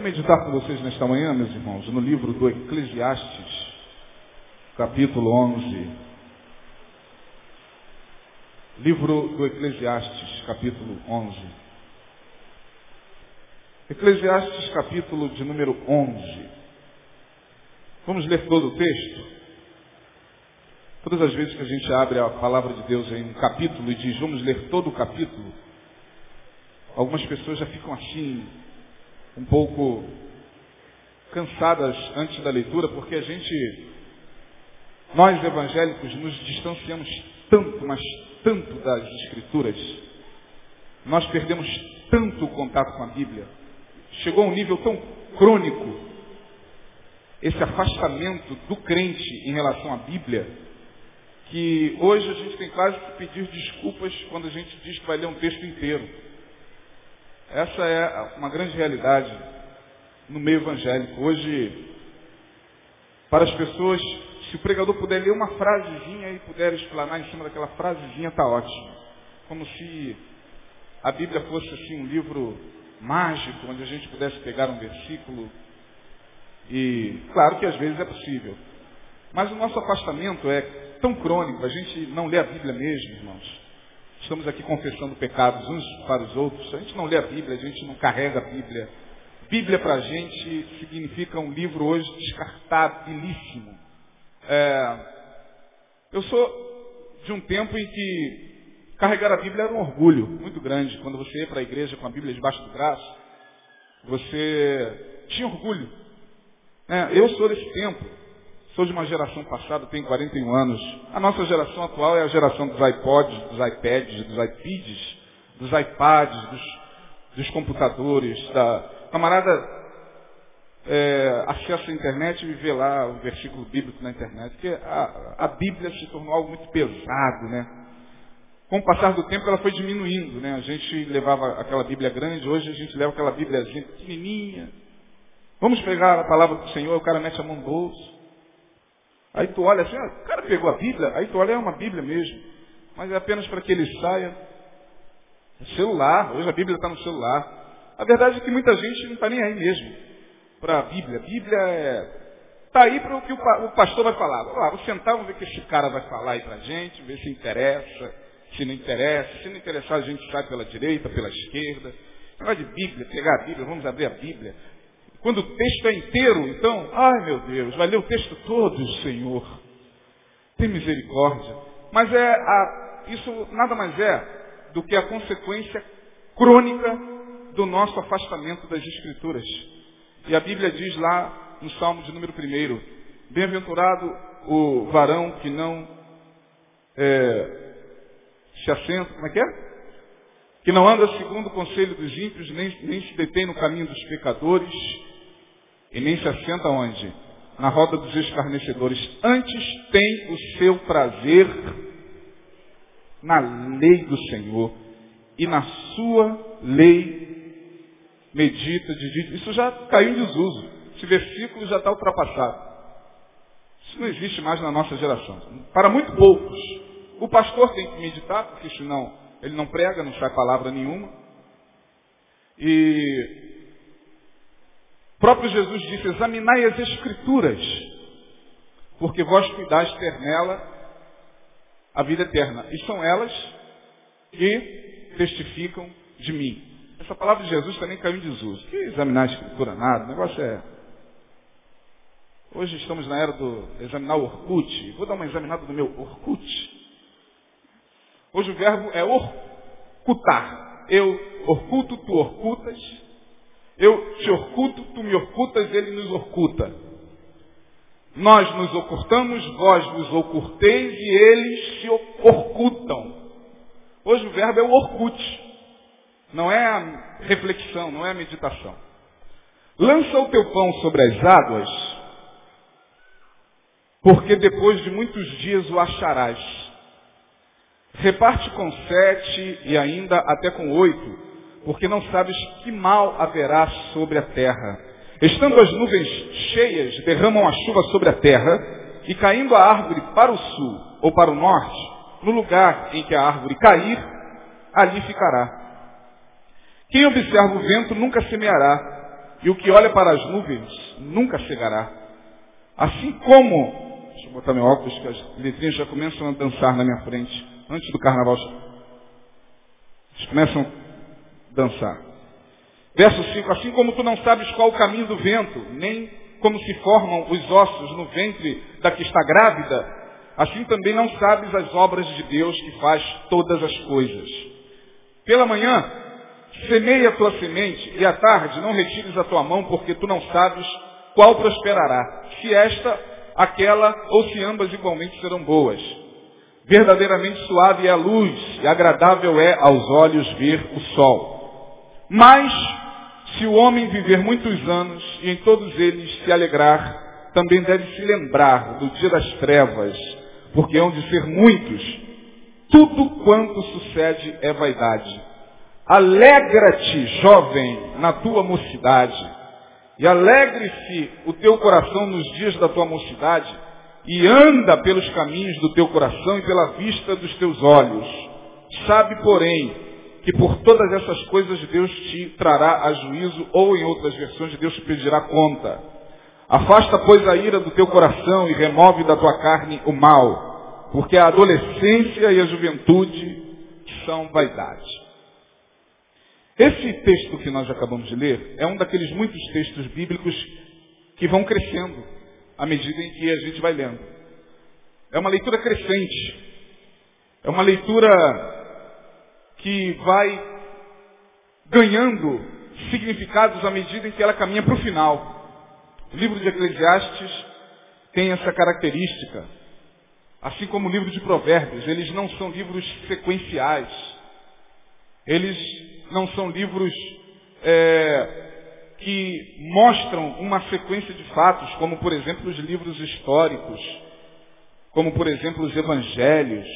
quero meditar com vocês nesta manhã, meus irmãos, no livro do Eclesiastes, capítulo 11. Livro do Eclesiastes, capítulo 11. Eclesiastes, capítulo de número 11. Vamos ler todo o texto? Todas as vezes que a gente abre a palavra de Deus em um capítulo e diz, vamos ler todo o capítulo, algumas pessoas já ficam assim, um pouco cansadas antes da leitura, porque a gente, nós evangélicos, nos distanciamos tanto, mas tanto das Escrituras. Nós perdemos tanto o contato com a Bíblia. Chegou a um nível tão crônico esse afastamento do crente em relação à Bíblia, que hoje a gente tem quase que pedir desculpas quando a gente diz que vai ler um texto inteiro. Essa é uma grande realidade no meio evangélico. Hoje, para as pessoas, se o pregador puder ler uma frasezinha e puder explanar em cima daquela frasezinha, está ótimo. Como se a Bíblia fosse assim um livro mágico, onde a gente pudesse pegar um versículo. E claro que às vezes é possível. Mas o nosso afastamento é tão crônico, a gente não lê a Bíblia mesmo, irmãos. Estamos aqui confessando pecados uns para os outros. A gente não lê a Bíblia, a gente não carrega a Bíblia. Bíblia para a gente significa um livro hoje descartabilíssimo. É, eu sou de um tempo em que carregar a Bíblia era um orgulho muito grande. Quando você ia para a igreja com a Bíblia debaixo do braço, você tinha orgulho. É, eu sou desse tempo. Sou de uma geração passada, tenho 41 anos. A nossa geração atual é a geração dos iPods, dos iPads, dos iPads, dos iPads, dos, dos computadores. Da... Camarada é, acessa a internet e vê lá o versículo bíblico na internet. Porque a, a Bíblia se tornou algo muito pesado, né? Com o passar do tempo ela foi diminuindo, né? A gente levava aquela Bíblia grande, hoje a gente leva aquela Bíbliazinha pequenininha. Vamos pegar a palavra do Senhor, o cara mete a mão no bolso. Aí tu olha assim, ah, o cara pegou a Bíblia, aí tu olha, é uma Bíblia mesmo. Mas é apenas para que ele saia. É celular, hoje a Bíblia está no celular. A verdade é que muita gente não está nem aí mesmo para a Bíblia. A Bíblia é. Está aí para o que o pastor vai falar. Ah, vou sentar, vamos ver o que esse cara vai falar aí para a gente, ver se interessa, se não interessa. Se não interessar, a gente sai pela direita, pela esquerda. Negócio de Bíblia, pegar a Bíblia, vamos abrir a Bíblia. Quando o texto é inteiro, então, ai meu Deus, vai ler o texto todo, Senhor. Tem misericórdia. Mas é a, isso nada mais é do que a consequência crônica do nosso afastamento das Escrituras. E a Bíblia diz lá no Salmo de número 1, bem-aventurado o varão que não é, se assenta, como é que é? Que não anda segundo o conselho dos ímpios, nem, nem se detém no caminho dos pecadores, e nem se assenta onde? Na roda dos escarnecedores. Antes tem o seu prazer na lei do Senhor e na sua lei medita de dia. Isso já caiu em desuso. Esse versículo já está ultrapassado. Isso não existe mais na nossa geração. Para muito poucos. O pastor tem que meditar, porque senão ele não prega, não sai palavra nenhuma. E próprio Jesus disse, examinai as escrituras, porque vós cuidais ter nela a vida eterna. E são elas que testificam de mim. Essa palavra de Jesus também caiu em desuso. Que examinar a escritura nada, o negócio é. Hoje estamos na era do examinar o Orkut. Vou dar uma examinada no meu Orkut. Hoje o verbo é orcutar. Eu orcuto, tu orcutas. Eu te orcuto, tu me orcutas, ele nos orcuta. Nós nos ocultamos, vós vos oculteis e eles se orcutam. Hoje o verbo é o orcute. Não é a reflexão, não é a meditação. Lança o teu pão sobre as águas, porque depois de muitos dias o acharás. Reparte com sete e ainda até com oito, porque não sabes que mal haverá sobre a terra. Estando as nuvens cheias, derramam a chuva sobre a terra, e caindo a árvore para o sul ou para o norte, no lugar em que a árvore cair, ali ficará. Quem observa o vento nunca semeará, e o que olha para as nuvens nunca chegará. Assim como, deixa eu botar meu óculos, que as letrinhas já começam a dançar na minha frente, antes do carnaval. Eles começam a dançar. Verso 5, assim como tu não sabes qual o caminho do vento, nem como se formam os ossos no ventre da que está grávida, assim também não sabes as obras de Deus que faz todas as coisas. Pela manhã, semeia a tua semente, e à tarde não retires a tua mão, porque tu não sabes qual prosperará, se esta, aquela, ou se ambas igualmente serão boas. Verdadeiramente suave é a luz, e agradável é aos olhos ver o sol. Mas, se o homem viver muitos anos e em todos eles se alegrar, também deve se lembrar do dia das trevas, porque hão de ser muitos. Tudo quanto sucede é vaidade. Alegra-te, jovem, na tua mocidade, e alegre-se o teu coração nos dias da tua mocidade, e anda pelos caminhos do teu coração e pela vista dos teus olhos. Sabe, porém, que por todas essas coisas Deus te trará a juízo, ou em outras versões, Deus te pedirá conta. Afasta, pois, a ira do teu coração e remove da tua carne o mal, porque a adolescência e a juventude são vaidade. Esse texto que nós acabamos de ler é um daqueles muitos textos bíblicos que vão crescendo à medida em que a gente vai lendo. É uma leitura crescente. É uma leitura que vai ganhando significados à medida em que ela caminha para o final. O livro de Eclesiastes tem essa característica. Assim como o livro de Provérbios, eles não são livros sequenciais. Eles não são livros é, que mostram uma sequência de fatos, como por exemplo os livros históricos, como por exemplo os evangelhos.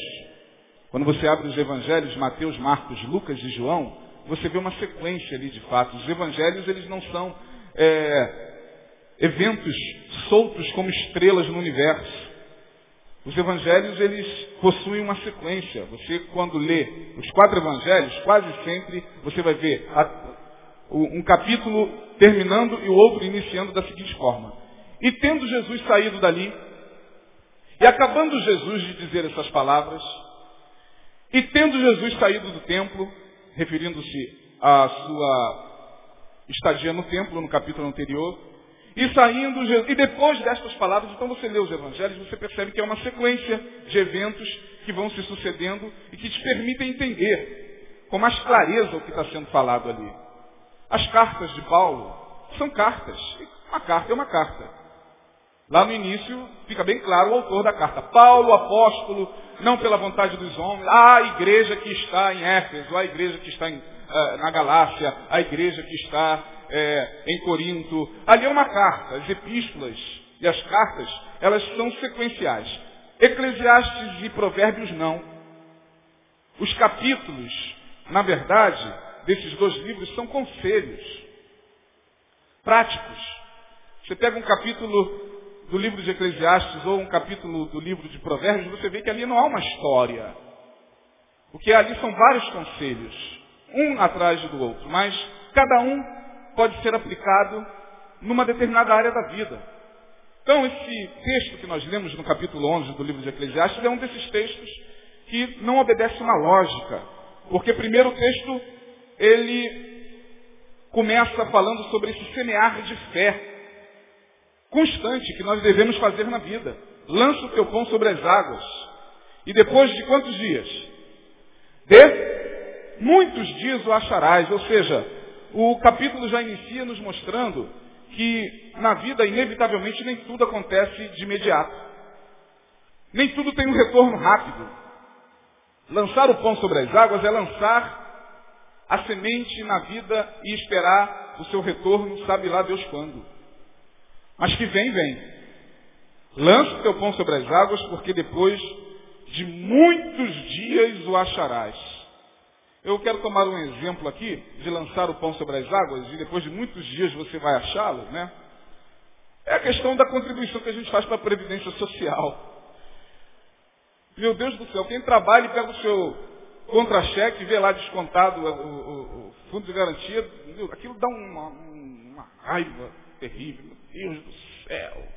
Quando você abre os evangelhos, Mateus, Marcos, Lucas e João, você vê uma sequência ali de fatos. Os evangelhos, eles não são é, eventos soltos como estrelas no universo. Os evangelhos, eles possuem uma sequência. Você, quando lê os quatro evangelhos, quase sempre você vai ver um capítulo terminando e o outro iniciando da seguinte forma. E tendo Jesus saído dali, e acabando Jesus de dizer essas palavras, e tendo Jesus saído do templo, referindo-se à sua estadia no templo, no capítulo anterior, e saindo, e depois destas palavras, então você lê os evangelhos, você percebe que é uma sequência de eventos que vão se sucedendo e que te permitem entender com mais clareza o que está sendo falado ali. As cartas de Paulo são cartas. Uma carta é uma carta. Lá no início fica bem claro o autor da carta. Paulo, apóstolo, não pela vontade dos homens, a igreja que está em Éfeso, a igreja que está em, uh, na Galácia, a igreja que está é, em Corinto. Ali é uma carta. As epístolas e as cartas, elas são sequenciais. Eclesiastes e Provérbios não. Os capítulos, na verdade, desses dois livros são conselhos práticos. Você pega um capítulo do livro de Eclesiastes ou um capítulo do livro de Provérbios, você vê que ali não há uma história. O que ali são vários conselhos, um atrás do outro, mas cada um pode ser aplicado numa determinada área da vida. Então, esse texto que nós lemos no capítulo 11 do livro de Eclesiastes é um desses textos que não obedece uma lógica. Porque primeiro o texto, ele começa falando sobre esse semear de fé constante que nós devemos fazer na vida. Lança o teu pão sobre as águas. E depois de quantos dias? De muitos dias o acharás. Ou seja, o capítulo já inicia nos mostrando que na vida, inevitavelmente, nem tudo acontece de imediato. Nem tudo tem um retorno rápido. Lançar o pão sobre as águas é lançar a semente na vida e esperar o seu retorno, sabe lá Deus quando. Mas que vem, vem. Lança o teu pão sobre as águas, porque depois de muitos dias o acharás. Eu quero tomar um exemplo aqui de lançar o pão sobre as águas e depois de muitos dias você vai achá-lo, né? É a questão da contribuição que a gente faz para a Previdência Social. Meu Deus do céu, quem trabalha e pega o seu contra-cheque, vê lá descontado o, o, o, fundo de garantia, aquilo dá uma, uma raiva terrível. Meu Deus do céu.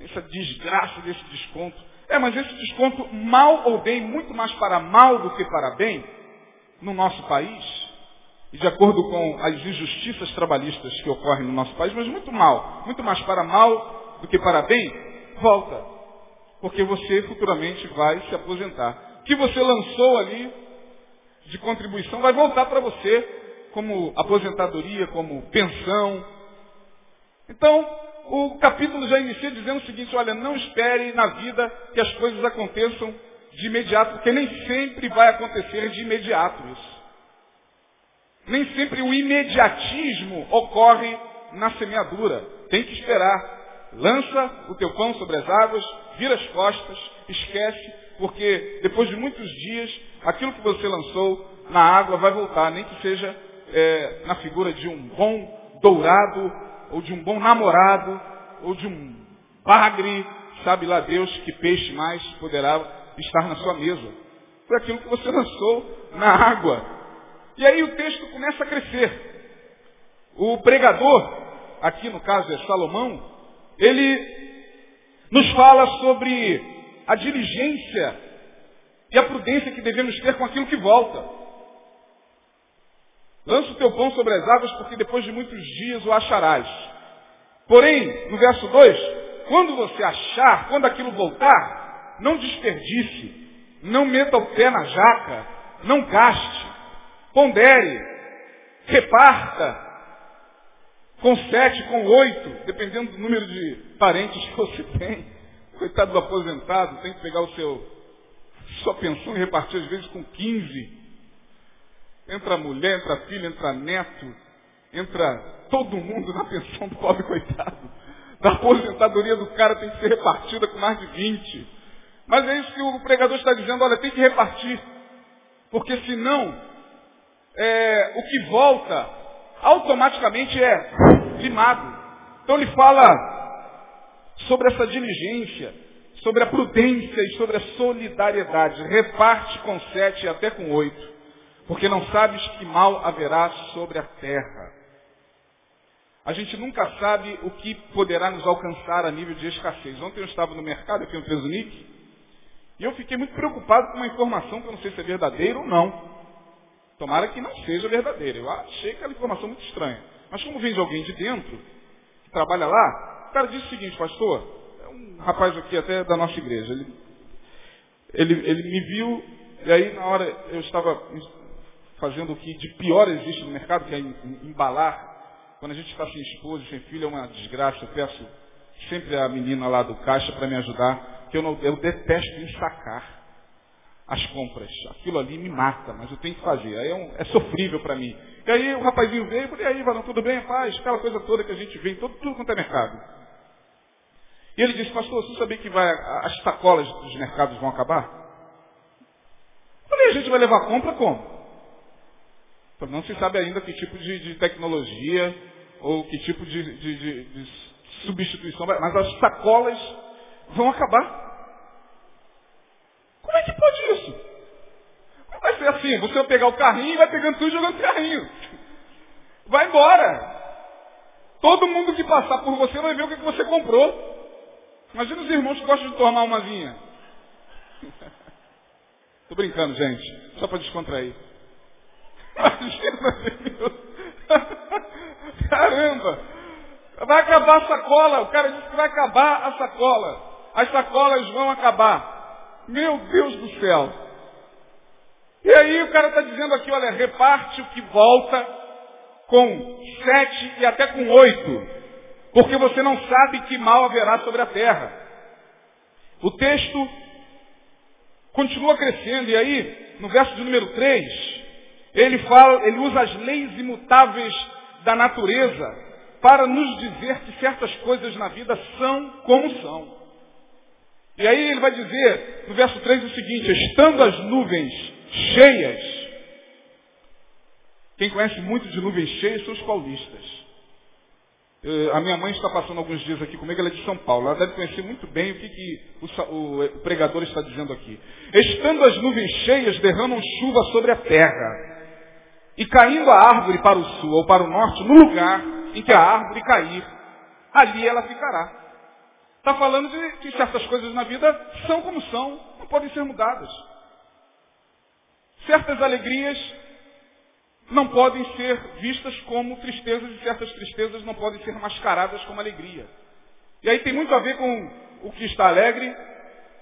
Essa desgraça desse desconto. É, mas esse desconto, mal ou bem, muito mais para mal do que para bem, no nosso país, e de acordo com as injustiças trabalhistas que ocorrem no nosso país, mas muito mal, muito mais para mal do que para bem, volta. Porque você futuramente vai se aposentar. Que você lançou ali de contribuição vai voltar para você como aposentadoria, como pensão. Então, o capítulo já inicia dizendo o seguinte, olha, não espere na vida que as coisas aconteçam de imediato, porque nem sempre vai acontecer de imediato isso. Nem sempre o imediatismo ocorre na semeadura. Tem que esperar. Lança o teu pão sobre as águas, vira as costas, esquece, porque depois de muitos dias, aquilo que você lançou na água vai voltar, nem que seja é, na figura de um bom dourado, ou de um bom namorado, ou de um bagre, sabe lá Deus que peixe mais poderá estar na sua mesa. Foi aquilo que você lançou na água. E aí o texto começa a crescer. O pregador, aqui no caso é Salomão, ele nos fala sobre a diligência e a prudência que devemos ter com aquilo que volta. Lança o teu pão sobre as águas, porque depois de muitos dias o acharás. Porém, no verso 2, quando você achar, quando aquilo voltar, não desperdice, não meta o pé na jaca, não gaste, pondere, reparta, com sete, com oito, dependendo do número de parentes que você tem. Coitado do aposentado, tem que pegar o seu, sua pensão e repartir às vezes com quinze. Entra mulher, entra filho, entra neto, entra todo mundo na pensão do pobre coitado. Da aposentadoria do cara tem que ser repartida com mais de 20. Mas é isso que o pregador está dizendo, olha, tem que repartir. Porque senão, é, o que volta automaticamente é limado. Então ele fala sobre essa diligência, sobre a prudência e sobre a solidariedade. Reparte com sete e até com oito porque não sabes que mal haverá sobre a terra. A gente nunca sabe o que poderá nos alcançar a nível de escassez. Ontem eu estava no mercado aqui no Tresunic e eu fiquei muito preocupado com uma informação que eu não sei se é verdadeira ou não. Tomara que não seja verdadeira. Eu achei aquela informação muito estranha. Mas como vem de alguém de dentro, que trabalha lá, o cara disse o seguinte, pastor, rapaz aqui até da nossa igreja. Ele, ele, ele me viu e aí na hora eu estava fazendo o que de pior existe no mercado, que é embalar. Quando a gente está sem esposa, sem filho, é uma desgraça. Eu peço sempre a menina lá do caixa para me ajudar, que eu, não, eu detesto ensacar as compras. Aquilo ali me mata, mas eu tenho que fazer. Aí é, um, é sofrível para mim. E aí o rapazinho veio e aí, Varão, tudo bem? Faz aquela coisa toda que a gente vê em todo, tudo quanto é mercado. E ele disse, pastor, você sabia que vai, as sacolas dos mercados vão acabar? Falei, a gente vai levar compra como? Não se sabe ainda que tipo de, de tecnologia ou que tipo de, de, de substituição mas as sacolas vão acabar. Como é que pode isso? Como vai ser assim? Você vai pegar o carrinho e vai pegando tudo e jogando carrinho. Vai embora. Todo mundo que passar por você vai ver o que você comprou. Imagina os irmãos que gostam de tomar uma vinha. Tô brincando, gente. Só para descontrair. Imagina, Caramba! Vai acabar a sacola. O cara disse que vai acabar a sacola. As sacolas vão acabar. Meu Deus do céu. E aí o cara está dizendo aqui, olha, reparte o que volta com sete e até com oito. Porque você não sabe que mal haverá sobre a terra. O texto continua crescendo. E aí, no verso de número 3, ele fala, ele usa as leis imutáveis da natureza para nos dizer que certas coisas na vida são como são. E aí ele vai dizer, no verso 3, o seguinte, estando as nuvens cheias, quem conhece muito de nuvens cheias são os paulistas. A minha mãe está passando alguns dias aqui comigo, ela é de São Paulo. Ela deve conhecer muito bem o que, que o, o pregador está dizendo aqui. Estando as nuvens cheias, derramam chuva sobre a terra e caindo a árvore para o sul ou para o norte, no lugar em que a árvore cair, ali ela ficará. Está falando de que certas coisas na vida são como são, não podem ser mudadas. Certas alegrias não podem ser vistas como tristezas e certas tristezas não podem ser mascaradas como alegria. E aí tem muito a ver com o que está alegre,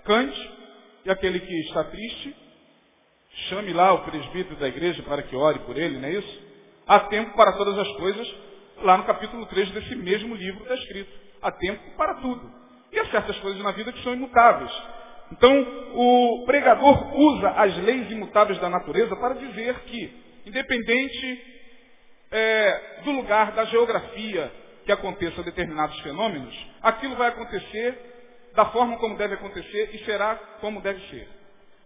cante, e aquele que está triste, chame lá o presbítero da igreja para que ore por ele, não é isso? Há tempo para todas as coisas, lá no capítulo 3 desse mesmo livro está escrito. Há tempo para tudo. E há certas coisas na vida que são imutáveis. Então, o pregador usa as leis imutáveis da natureza para dizer que, independente é, do lugar, da geografia que aconteça determinados fenômenos, aquilo vai acontecer da forma como deve acontecer e será como deve ser.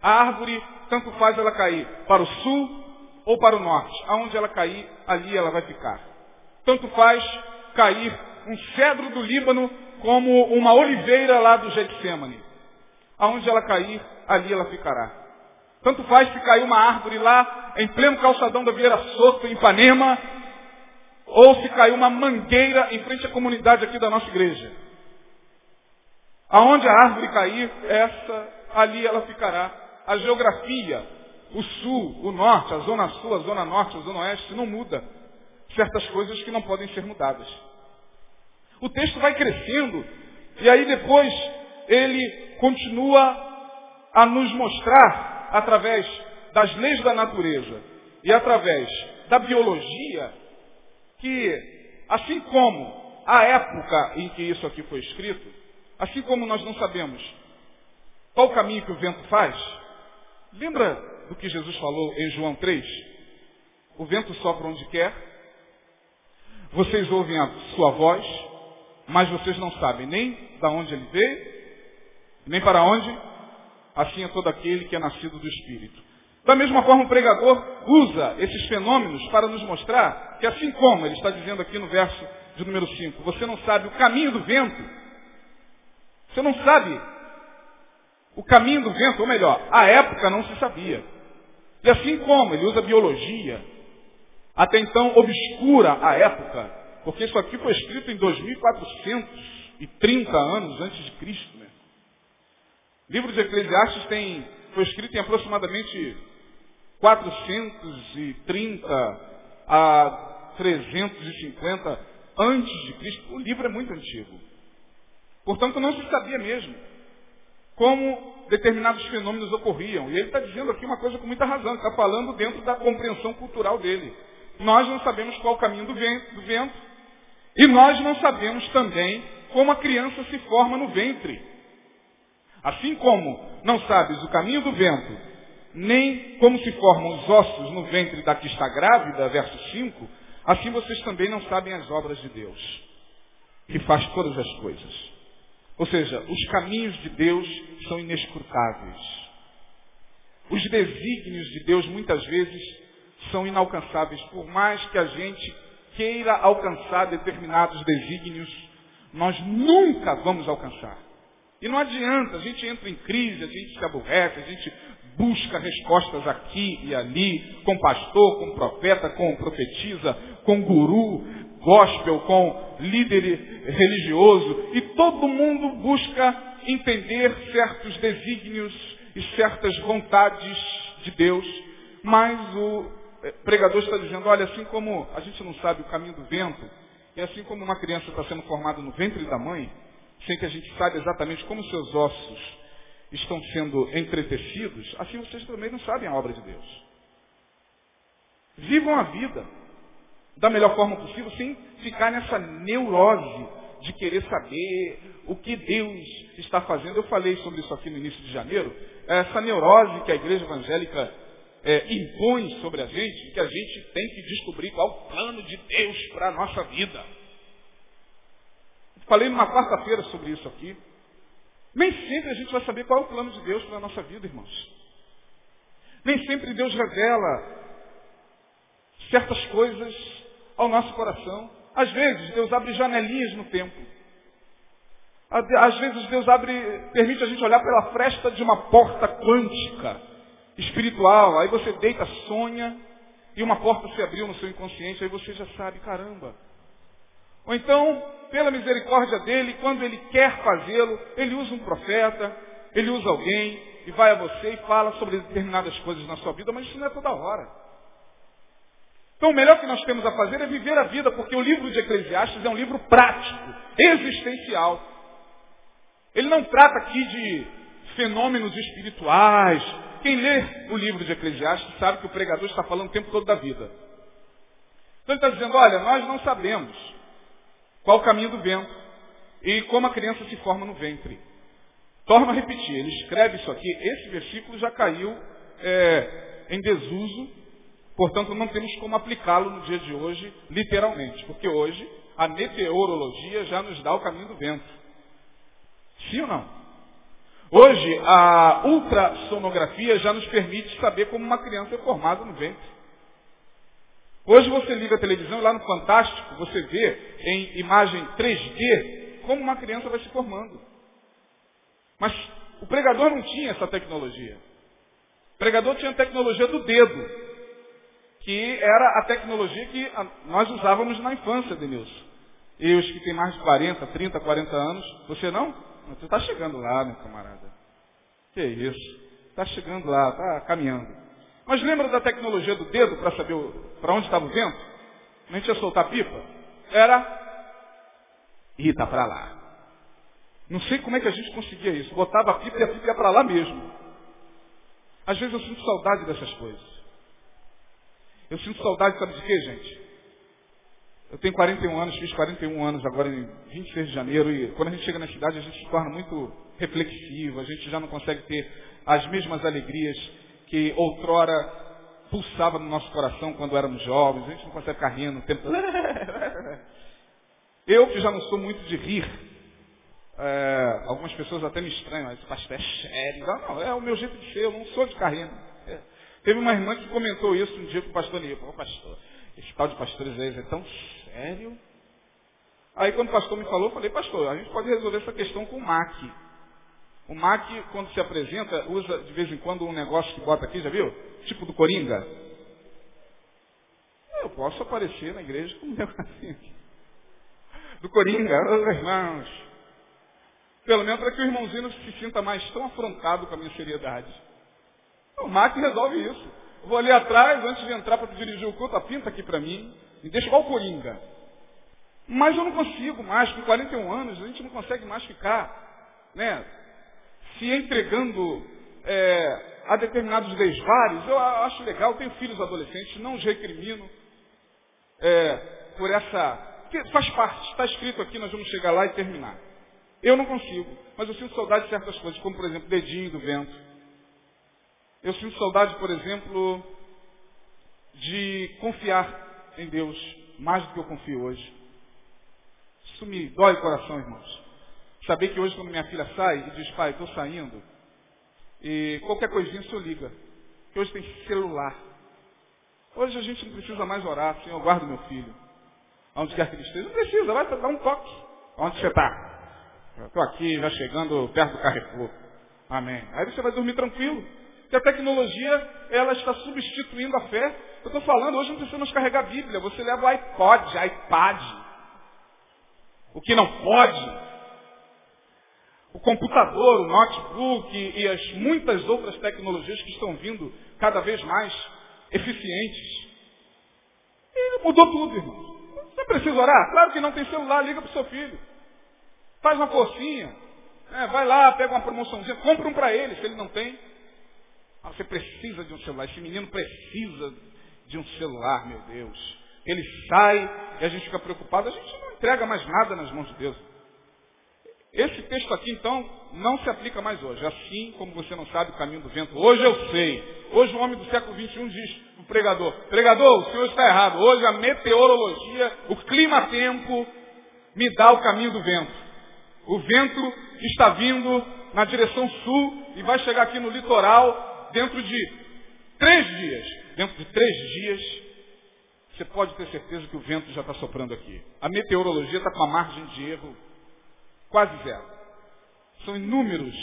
A árvore, tanto faz ela cair para o sul ou para o norte. Aonde ela cair, ali ela vai ficar. Tanto faz cair um cedro do Líbano como uma oliveira lá do Getsemane. Aonde ela cair, ali ela ficará. Tanto faz se cair uma árvore lá em pleno calçadão da Vieira Soto, em Ipanema, ou se cair uma mangueira em frente à comunidade aqui da nossa igreja. Aonde a árvore cair, essa ali ela ficará. A geografia, o sul, o norte, a zona sul, a zona norte, a zona oeste, não muda. Certas coisas que não podem ser mudadas. O texto vai crescendo, e aí depois ele continua a nos mostrar, através das leis da natureza e através da biologia, que assim como a época em que isso aqui foi escrito, Assim como nós não sabemos qual o caminho que o vento faz, lembra do que Jesus falou em João 3? O vento sopra onde quer, vocês ouvem a sua voz, mas vocês não sabem nem da onde ele veio, nem para onde, assim é todo aquele que é nascido do Espírito. Da mesma forma, o pregador usa esses fenômenos para nos mostrar que, assim como ele está dizendo aqui no verso de número 5, você não sabe o caminho do vento, você não sabe o caminho do vento, ou melhor, a época não se sabia. E assim como ele usa biologia, até então obscura a época, porque isso aqui foi escrito em 2430 anos antes de Cristo. Né? O livro de Eclesiastes tem, foi escrito em aproximadamente 430 a 350 antes de Cristo. O livro é muito antigo. Portanto, não se sabia mesmo como determinados fenômenos ocorriam. E ele está dizendo aqui uma coisa com muita razão, está falando dentro da compreensão cultural dele. Nós não sabemos qual o caminho do vento, do vento, e nós não sabemos também como a criança se forma no ventre. Assim como não sabes o caminho do vento, nem como se formam os ossos no ventre da que está grávida, verso 5, assim vocês também não sabem as obras de Deus, que faz todas as coisas. Ou seja, os caminhos de Deus são inescrutáveis. Os desígnios de Deus muitas vezes são inalcançáveis. Por mais que a gente queira alcançar determinados desígnios, nós nunca vamos alcançar. E não adianta, a gente entra em crise, a gente se aborrece, a gente busca respostas aqui e ali, com pastor, com profeta, com profetisa, com guru, gospel, com líder religioso, e todo mundo busca entender certos desígnios e certas vontades de Deus, mas o eh, pregador está dizendo, olha, assim como a gente não sabe o caminho do vento, e assim como uma criança está sendo formada no ventre da mãe, sem que a gente saiba exatamente como seus ossos estão sendo entretecidos, assim vocês também não sabem a obra de Deus. Vivam a vida da melhor forma possível, sem ficar nessa neurose de querer saber o que Deus está fazendo. Eu falei sobre isso aqui no início de janeiro. Essa neurose que a igreja evangélica é, impõe sobre a gente, que a gente tem que descobrir qual o plano de Deus para a nossa vida. Falei numa quarta-feira sobre isso aqui. Nem sempre a gente vai saber qual é o plano de Deus para a nossa vida, irmãos. Nem sempre Deus revela certas coisas ao nosso coração. Às vezes, Deus abre janelinhas no tempo. Às vezes, Deus abre, permite a gente olhar pela fresta de uma porta quântica, espiritual. Aí você deita, sonha, e uma porta se abriu no seu inconsciente, aí você já sabe, caramba, Ou então, pela misericórdia dele, quando ele quer fazê-lo, ele usa um profeta, ele usa alguém e vai a você e fala sobre determinadas coisas na sua vida, mas isso não é toda hora. Então o melhor que nós temos a fazer é viver a vida, porque o livro de Eclesiastes é um livro prático, existencial. Ele não trata aqui de fenômenos espirituais. Quem lê o livro de Eclesiastes sabe que o pregador está falando o tempo todo da vida. Então ele está dizendo, olha, nós não sabemos qual o caminho do vento e como a criança se forma no ventre. Torno a repetir, ele escreve isso aqui, esse versículo já caiu é, em desuso, portanto não temos como aplicá-lo no dia de hoje, literalmente, porque hoje a meteorologia já nos dá o caminho do vento. Sim ou não? Hoje a ultrassonografia já nos permite saber como uma criança é formada no ventre. Hoje você liga a televisão e lá no Fantástico você vê em imagem 3D como uma criança vai se formando. Mas o pregador não tinha essa tecnologia. O pregador tinha a tecnologia do dedo, que era a tecnologia que nós usávamos na infância, Denilson. E os que têm mais de 40, 30, 40 anos, você não? Você está chegando lá, meu camarada. Que isso? Está chegando lá, está caminhando. Mas lembra da tecnologia do dedo para saber para onde estava o vento? A gente ia soltar pipa? Era. Está para lá. Não sei como é que a gente conseguia isso. Botava a pipa e a pipa ia para lá mesmo. Às vezes eu sinto saudade dessas coisas. Eu sinto saudade, sabe de quê, gente? Eu tenho 41 anos, fiz 41 anos agora em 26 de janeiro, e quando a gente chega na cidade a gente se torna muito reflexivo, a gente já não consegue ter as mesmas alegrias que outrora pulsava no nosso coração quando éramos jovens, a gente não consegue ficar rindo o tempo Eu que já não sou muito de rir, é, algumas pessoas até me estranham, mas pastor é sério. Não, não, é o meu jeito de ser, eu não sou de carrinho. É. Teve uma irmã que comentou isso um dia com o pastor Nil. Ô pastor, esse tal de pastores aí é tão sério. Aí quando o pastor me falou, eu falei, pastor, a gente pode resolver essa questão com o MAC. O MAC, quando se apresenta, usa de vez em quando um negócio que bota aqui, já viu? Tipo do Coringa. Eu posso aparecer na igreja com um negocinho. Do Coringa, os irmãos. Pelo menos para que o irmãozinho não se sinta mais tão afrontado com a minha seriedade. O Mac resolve isso. Eu vou ali atrás, antes de entrar para dirigir o culto, a pinta aqui para mim, me deixa igual o Coringa. Mas eu não consigo mais, com 41 anos, a gente não consegue mais ficar, né, se entregando é, a determinados desvares. Eu acho legal, tenho filhos adolescentes, não os recrimino é, por essa. Faz parte, está escrito aqui, nós vamos chegar lá e terminar. Eu não consigo, mas eu sinto saudade de certas coisas, como por exemplo, dedinho do vento. Eu sinto saudade, por exemplo, de confiar em Deus mais do que eu confio hoje. Isso me dói o coração, irmãos. Saber que hoje, quando minha filha sai e diz, pai, estou saindo, e qualquer coisinha o liga. Que hoje tem celular. Hoje a gente não precisa mais orar, Senhor, guarda meu filho. Aonde quer que ele esteja. Não precisa, vai dar um toque. Onde você está? Estou aqui, já chegando perto do Carrefour. Amém. Aí você vai dormir tranquilo. Porque a tecnologia, ela está substituindo a fé. Eu estou falando, hoje não precisa mais carregar a Bíblia. Você leva o iPod, iPad. O que não pode. O computador, o notebook e as muitas outras tecnologias que estão vindo cada vez mais eficientes. E mudou tudo, irmão. Você precisa orar? Claro que não tem celular, liga para o seu filho. Faz uma forcinha. É, vai lá, pega uma promoçãozinha, compra um para ele, se ele não tem. Ah, você precisa de um celular. Esse menino precisa de um celular, meu Deus. Ele sai e a gente fica preocupado. A gente não entrega mais nada nas mãos de Deus. Esse texto aqui, então, não se aplica mais hoje. Assim como você não sabe o caminho do vento. Hoje eu sei. Hoje o homem do século XXI diz o pregador, pregador, o senhor está errado. Hoje a meteorologia, o clima-tempo, me dá o caminho do vento. O vento está vindo na direção sul e vai chegar aqui no litoral dentro de três dias. Dentro de três dias, você pode ter certeza que o vento já está soprando aqui. A meteorologia está com uma margem de erro quase zero. São inúmeros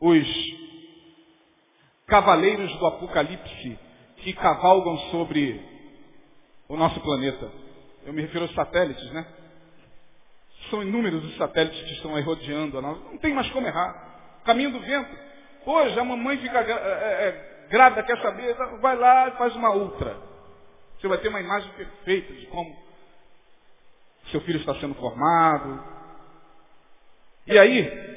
os cavaleiros do Apocalipse que cavalgam sobre o nosso planeta. eu me refiro aos satélites, né? São inúmeros os satélites que estão aí rodeando a nós. Não tem mais como errar. Caminho do vento. Hoje a mamãe fica é, é, grávida, quer saber, vai lá e faz uma ultra. Você vai ter uma imagem perfeita de como seu filho está sendo formado. E aí,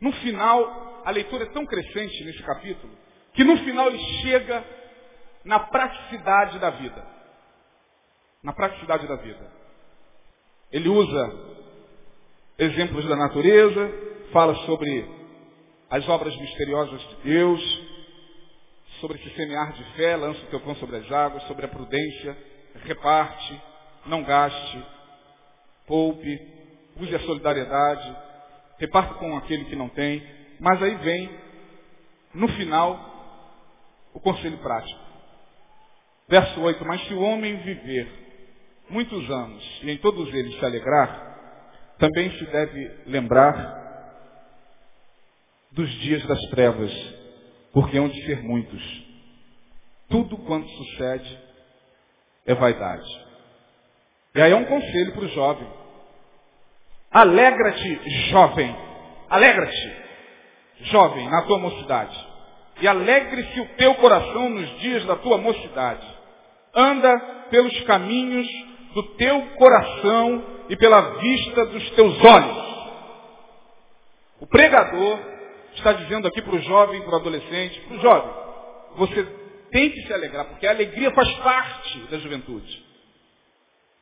no final, a leitura é tão crescente nesse capítulo, que no final ele chega na praticidade da vida. Na praticidade da vida. Ele usa exemplos da natureza, fala sobre as obras misteriosas de Deus, sobre esse semear de fé, lança o teu pão sobre as águas, sobre a prudência, reparte, não gaste, poupe, use a solidariedade, reparta com aquele que não tem, mas aí vem, no final, o conselho prático. Verso 8, mas se o homem viver muitos anos e em todos eles se alegrar, também se deve lembrar dos dias das trevas, porque hão de ser muitos. Tudo quanto sucede é vaidade. E aí é um conselho para o jovem. Alegra-te, jovem. Alegra-te, jovem, na tua mocidade. E alegre-se o teu coração nos dias da tua mocidade. Anda pelos caminhos do teu coração e pela vista dos teus olhos. O pregador está dizendo aqui para o jovem, para o adolescente, para o jovem, você tem que se alegrar, porque a alegria faz parte da juventude.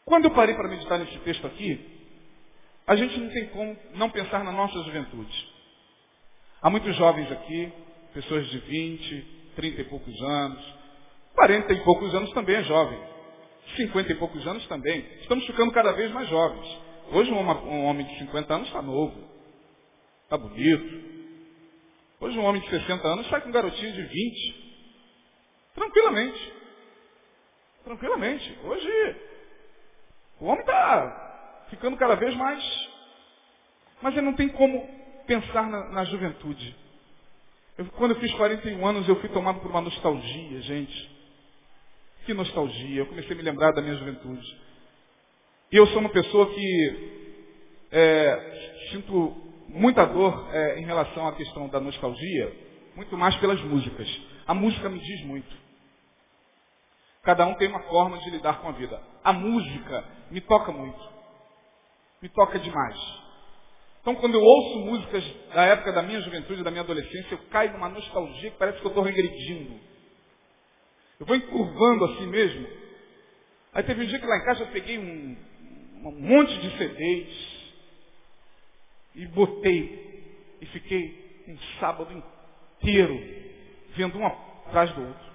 Quando eu parei para meditar nesse texto aqui, a gente não tem como não pensar na nossa juventude. Há muitos jovens aqui, pessoas de 20, 30 e poucos anos, 40 e poucos anos também é jovem, 50 e poucos anos também. Estamos ficando cada vez mais jovens. Hoje um homem de 50 anos está novo, está bonito. Hoje um homem de 60 anos sai com um garotinho de 20. Tranquilamente. Tranquilamente. Hoje o homem está ficando cada vez mais. Mas ele não tem como pensar na, na juventude. Eu, quando eu fiz 41 anos, eu fui tomado por uma nostalgia, gente. Que nostalgia. Eu comecei a me lembrar da minha juventude. E eu sou uma pessoa que é, sinto muita dor é, em relação à questão da nostalgia, muito mais pelas músicas. A música me diz muito. Cada um tem uma forma de lidar com a vida. A música me toca muito. Me toca demais. Então, quando eu ouço músicas da época da minha juventude, da minha adolescência, eu caio numa nostalgia que parece que eu estou regredindo. Eu vou encurvando assim mesmo. Aí teve um dia que lá em casa eu peguei um, um monte de CDs e botei e fiquei um sábado inteiro vendo um atrás do outro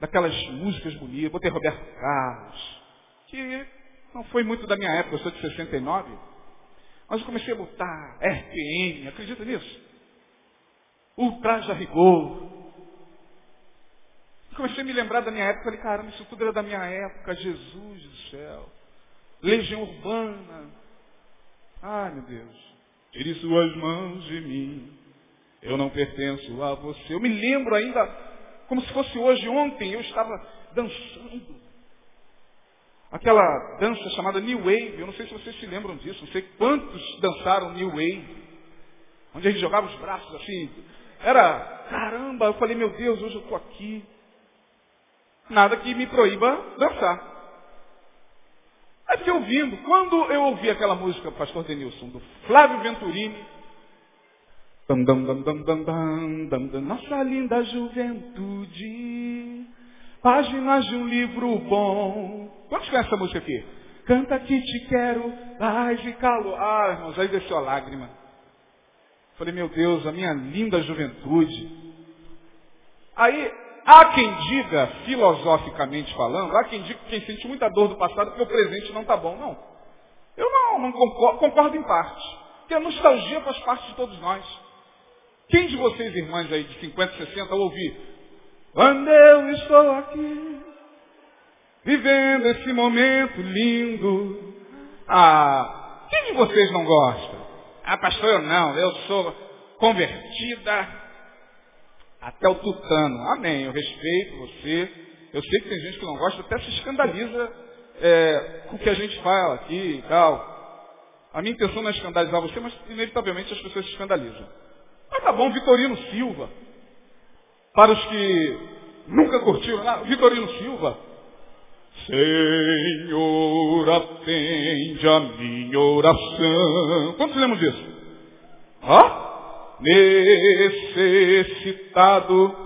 daquelas músicas bonitas, botei Roberto Carlos, que não foi muito da minha época, eu sou de 69, mas eu comecei a botar RPM, acredita nisso? Ultraja Rigor. Comecei a me lembrar da minha época, falei, caramba, isso tudo era da minha época, Jesus do céu. Legião Urbana. Ai, meu Deus. Tire suas mãos de mim. Eu não pertenço a você. Eu me lembro ainda como se fosse hoje, ontem, eu estava dançando. Aquela dança chamada New Wave, eu não sei se vocês se lembram disso, não sei quantos dançaram New Wave, onde a gente jogava os braços assim. Era, caramba, eu falei, meu Deus, hoje eu estou aqui. Nada que me proíba dançar. Aí fiquei ouvindo. Quando eu ouvi aquela música, Pastor Denilson, do Flávio Venturini, Dam, dam, dam, dam, dam, dam, dam, dam. Nossa linda juventude, páginas de um livro bom. Quantos conhecem essa música aqui? Canta que te quero, paz e calor. Ah, irmãos, aí desceu a lágrima. Falei, meu Deus, a minha linda juventude. Aí, há quem diga, filosoficamente falando, há quem diga quem sente muita dor do passado porque o presente não está bom. Não. Eu não, não concordo, concordo em parte. Porque a nostalgia faz parte de todos nós. Quem de vocês, irmãs aí de 50, 60, ouvir? Quando eu estou aqui, vivendo esse momento lindo. Ah, quem de vocês não gosta? Ah, pastor, eu não, eu sou convertida até o tutano. Amém, eu respeito você, Eu sei que tem gente que não gosta, até se escandaliza é, com o que a gente fala aqui e tal. A minha intenção não é escandalizar você, mas inevitavelmente as pessoas se escandalizam. Mas tá bom, Vitorino Silva. Para os que nunca curtiram, não, Vitorino Silva. Senhor, atende a minha oração. Quantos lembram disso? Ó? Necessitado,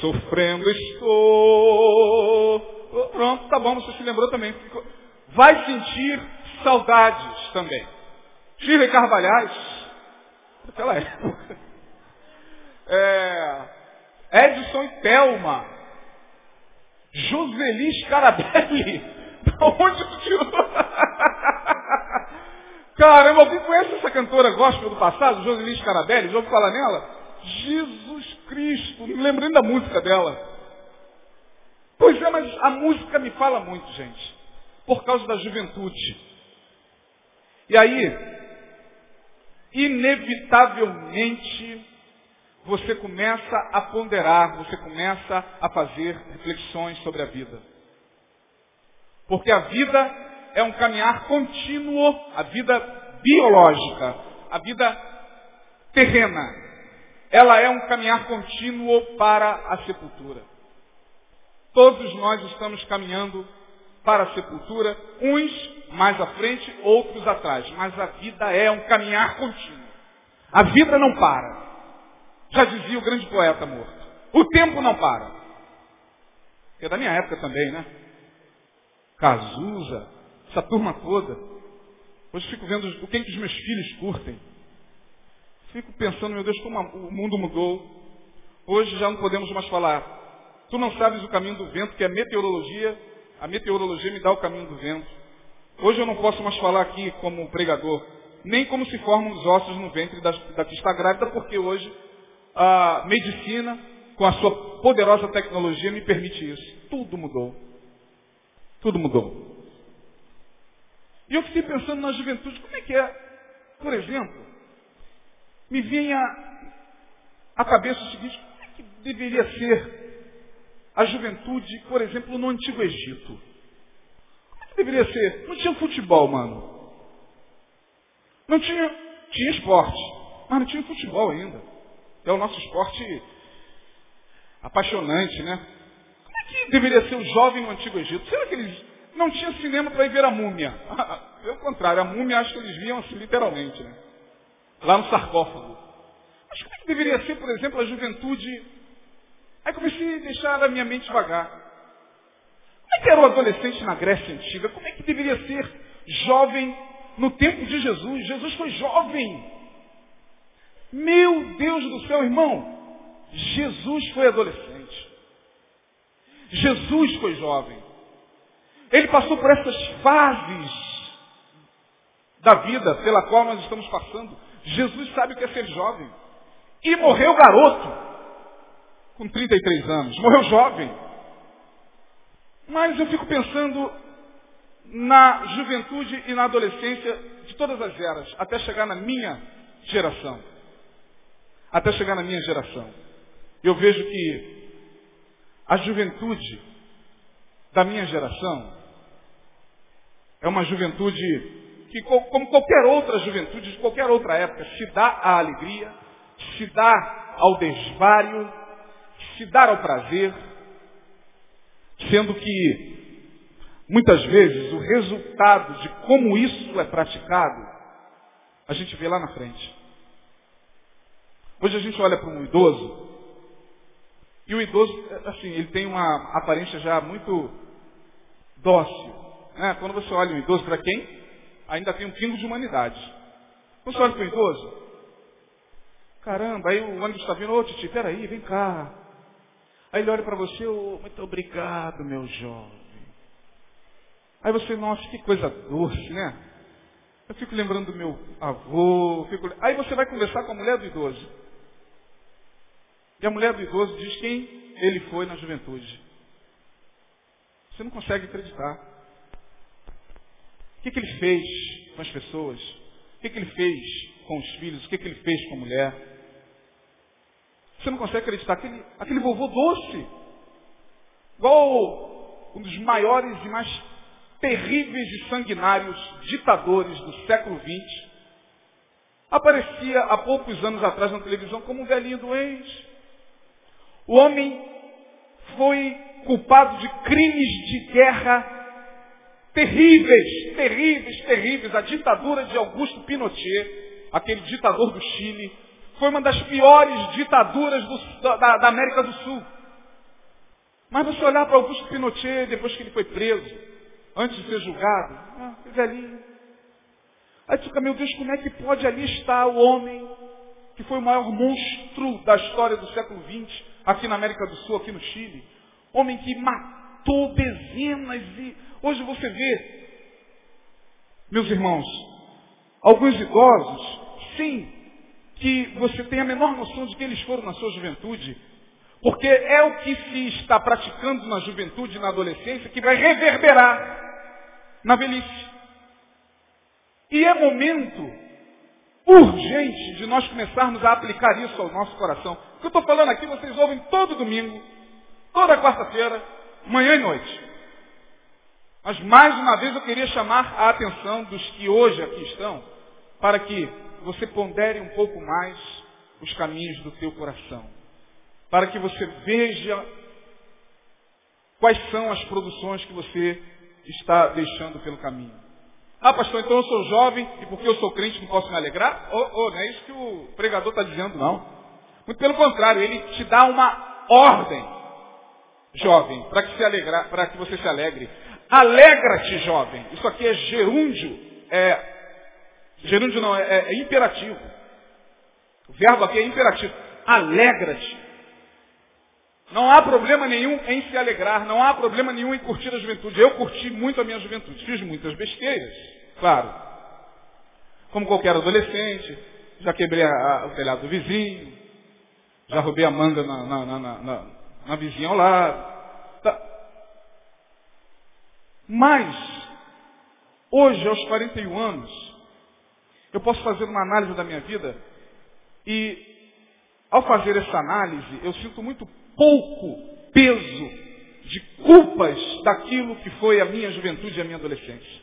sofrendo estou. Pronto, tá bom, você se lembrou também. Vai sentir saudades também. Shirley Carvalhais, naquela época. É, Edson e Thelma. Joseli Scarabelli. Da onde tu tirou? Caramba, alguém conhece essa cantora gospel do passado, Joseli Scarabelli? Já ouviu falar nela? Jesus Cristo, me lembrando da música dela. Pois é, mas a música me fala muito, gente. Por causa da juventude. E aí, inevitavelmente, você começa a ponderar, você começa a fazer reflexões sobre a vida. Porque a vida é um caminhar contínuo, a vida biológica, a vida terrena. Ela é um caminhar contínuo para a sepultura. Todos nós estamos caminhando para a sepultura, uns mais à frente, outros atrás. Mas a vida é um caminhar contínuo. A vida não para. Já dizia o grande poeta morto. O tempo não para. É da minha época também, né? Cazuza, essa turma toda. Hoje fico vendo o que, que os meus filhos curtem. Fico pensando, meu Deus, como o mundo mudou. Hoje já não podemos mais falar. Tu não sabes o caminho do vento, que é meteorologia. A meteorologia me dá o caminho do vento. Hoje eu não posso mais falar aqui como pregador, nem como se formam os ossos no ventre da, da que está grávida, porque hoje a medicina, com a sua poderosa tecnologia, me permite isso. Tudo mudou. Tudo mudou. E eu fiquei pensando na juventude, como é que é? Por exemplo, me vinha à cabeça o seguinte, como é que deveria ser a juventude, por exemplo, no Antigo Egito? Como é que deveria ser? Não tinha futebol, mano. Não tinha, tinha esporte, mas não tinha futebol ainda. É o nosso esporte apaixonante, né? Como é que deveria ser o jovem no Antigo Egito? Será que eles não tinham cinema para ir ver a múmia? Pelo contrário, a múmia acho que eles viam assim literalmente, né? Lá no sarcófago. Mas como é que deveria ser, por exemplo, a juventude? Aí comecei a deixar a minha mente vagar. Como é que era o adolescente na Grécia Antiga? Como é que deveria ser jovem no tempo de Jesus? Jesus foi jovem. Meu Deus do céu, irmão, Jesus foi adolescente. Jesus foi jovem. Ele passou por essas fases da vida pela qual nós estamos passando. Jesus sabe o que é ser jovem. E morreu garoto, com 33 anos. Morreu jovem. Mas eu fico pensando na juventude e na adolescência de todas as eras, até chegar na minha geração até chegar na minha geração. Eu vejo que a juventude da minha geração é uma juventude que, como qualquer outra juventude de qualquer outra época, se dá à alegria, se dá ao desvario, se dá ao prazer, sendo que muitas vezes o resultado de como isso é praticado, a gente vê lá na frente. Hoje a gente olha para um idoso, e o idoso, assim, ele tem uma aparência já muito dócil. Né? Quando você olha um idoso para quem? Ainda tem um pingo de humanidade. Quando você olha para o idoso, caramba, aí o ônibus está vindo, ô Titi, peraí, vem cá. Aí ele olha para você, oh, muito obrigado, meu jovem. Aí você, nossa, que coisa doce, né? Eu fico lembrando do meu avô. Fico... Aí você vai conversar com a mulher do idoso. E a mulher do idoso diz quem ele foi na juventude. Você não consegue acreditar. O que, que ele fez com as pessoas? O que, que ele fez com os filhos? O que, que ele fez com a mulher? Você não consegue acreditar. Aquele, aquele vovô doce. Igual um dos maiores e mais terríveis e sanguinários ditadores do século XX, aparecia há poucos anos atrás na televisão como um velhinho doente. O homem foi culpado de crimes de guerra terríveis, terríveis, terríveis. A ditadura de Augusto Pinochet, aquele ditador do Chile, foi uma das piores ditaduras do, da, da, América do Sul. Mas você olhar para Augusto Pinochet depois que ele foi preso, antes de ser julgado, ah, velhinho. Aí fica, meu Deus, como é que pode ali estar o homem que foi o maior monstro da história do século XX, aqui na América do Sul, aqui no Chile? Homem que matou dezenas e. Hoje você vê, meus irmãos, alguns idosos, sim, que você tem a menor noção de que eles foram na sua juventude. Porque é o que se está praticando na juventude e na adolescência que vai reverberar na velhice. E é momento urgente de nós começarmos a aplicar isso ao nosso coração. Que eu estou falando aqui, vocês ouvem todo domingo, toda quarta-feira, manhã e noite. Mas mais uma vez eu queria chamar a atenção dos que hoje aqui estão, para que você pondere um pouco mais os caminhos do teu coração. Para que você veja quais são as produções que você está deixando pelo caminho. Ah, pastor, então eu sou jovem e porque eu sou crente não posso me alegrar? Oh, oh, não é isso que o pregador está dizendo, não. Muito pelo contrário, ele te dá uma ordem, jovem, para que, que você se alegre. Alegra-te, jovem. Isso aqui é gerúndio, é Gerúndio não, é, é, é imperativo. O verbo aqui é imperativo. Alegra-te. Não há problema nenhum em se alegrar, não há problema nenhum em curtir a juventude. Eu curti muito a minha juventude, fiz muitas besteiras, claro. Como qualquer adolescente, já quebrei a, a, o telhado do vizinho, já roubei a manga na, na, na, na vizinha ao lado. Tá. Mas, hoje, aos 41 anos, eu posso fazer uma análise da minha vida e, ao fazer essa análise, eu sinto muito pouco peso de culpas daquilo que foi a minha juventude e a minha adolescência.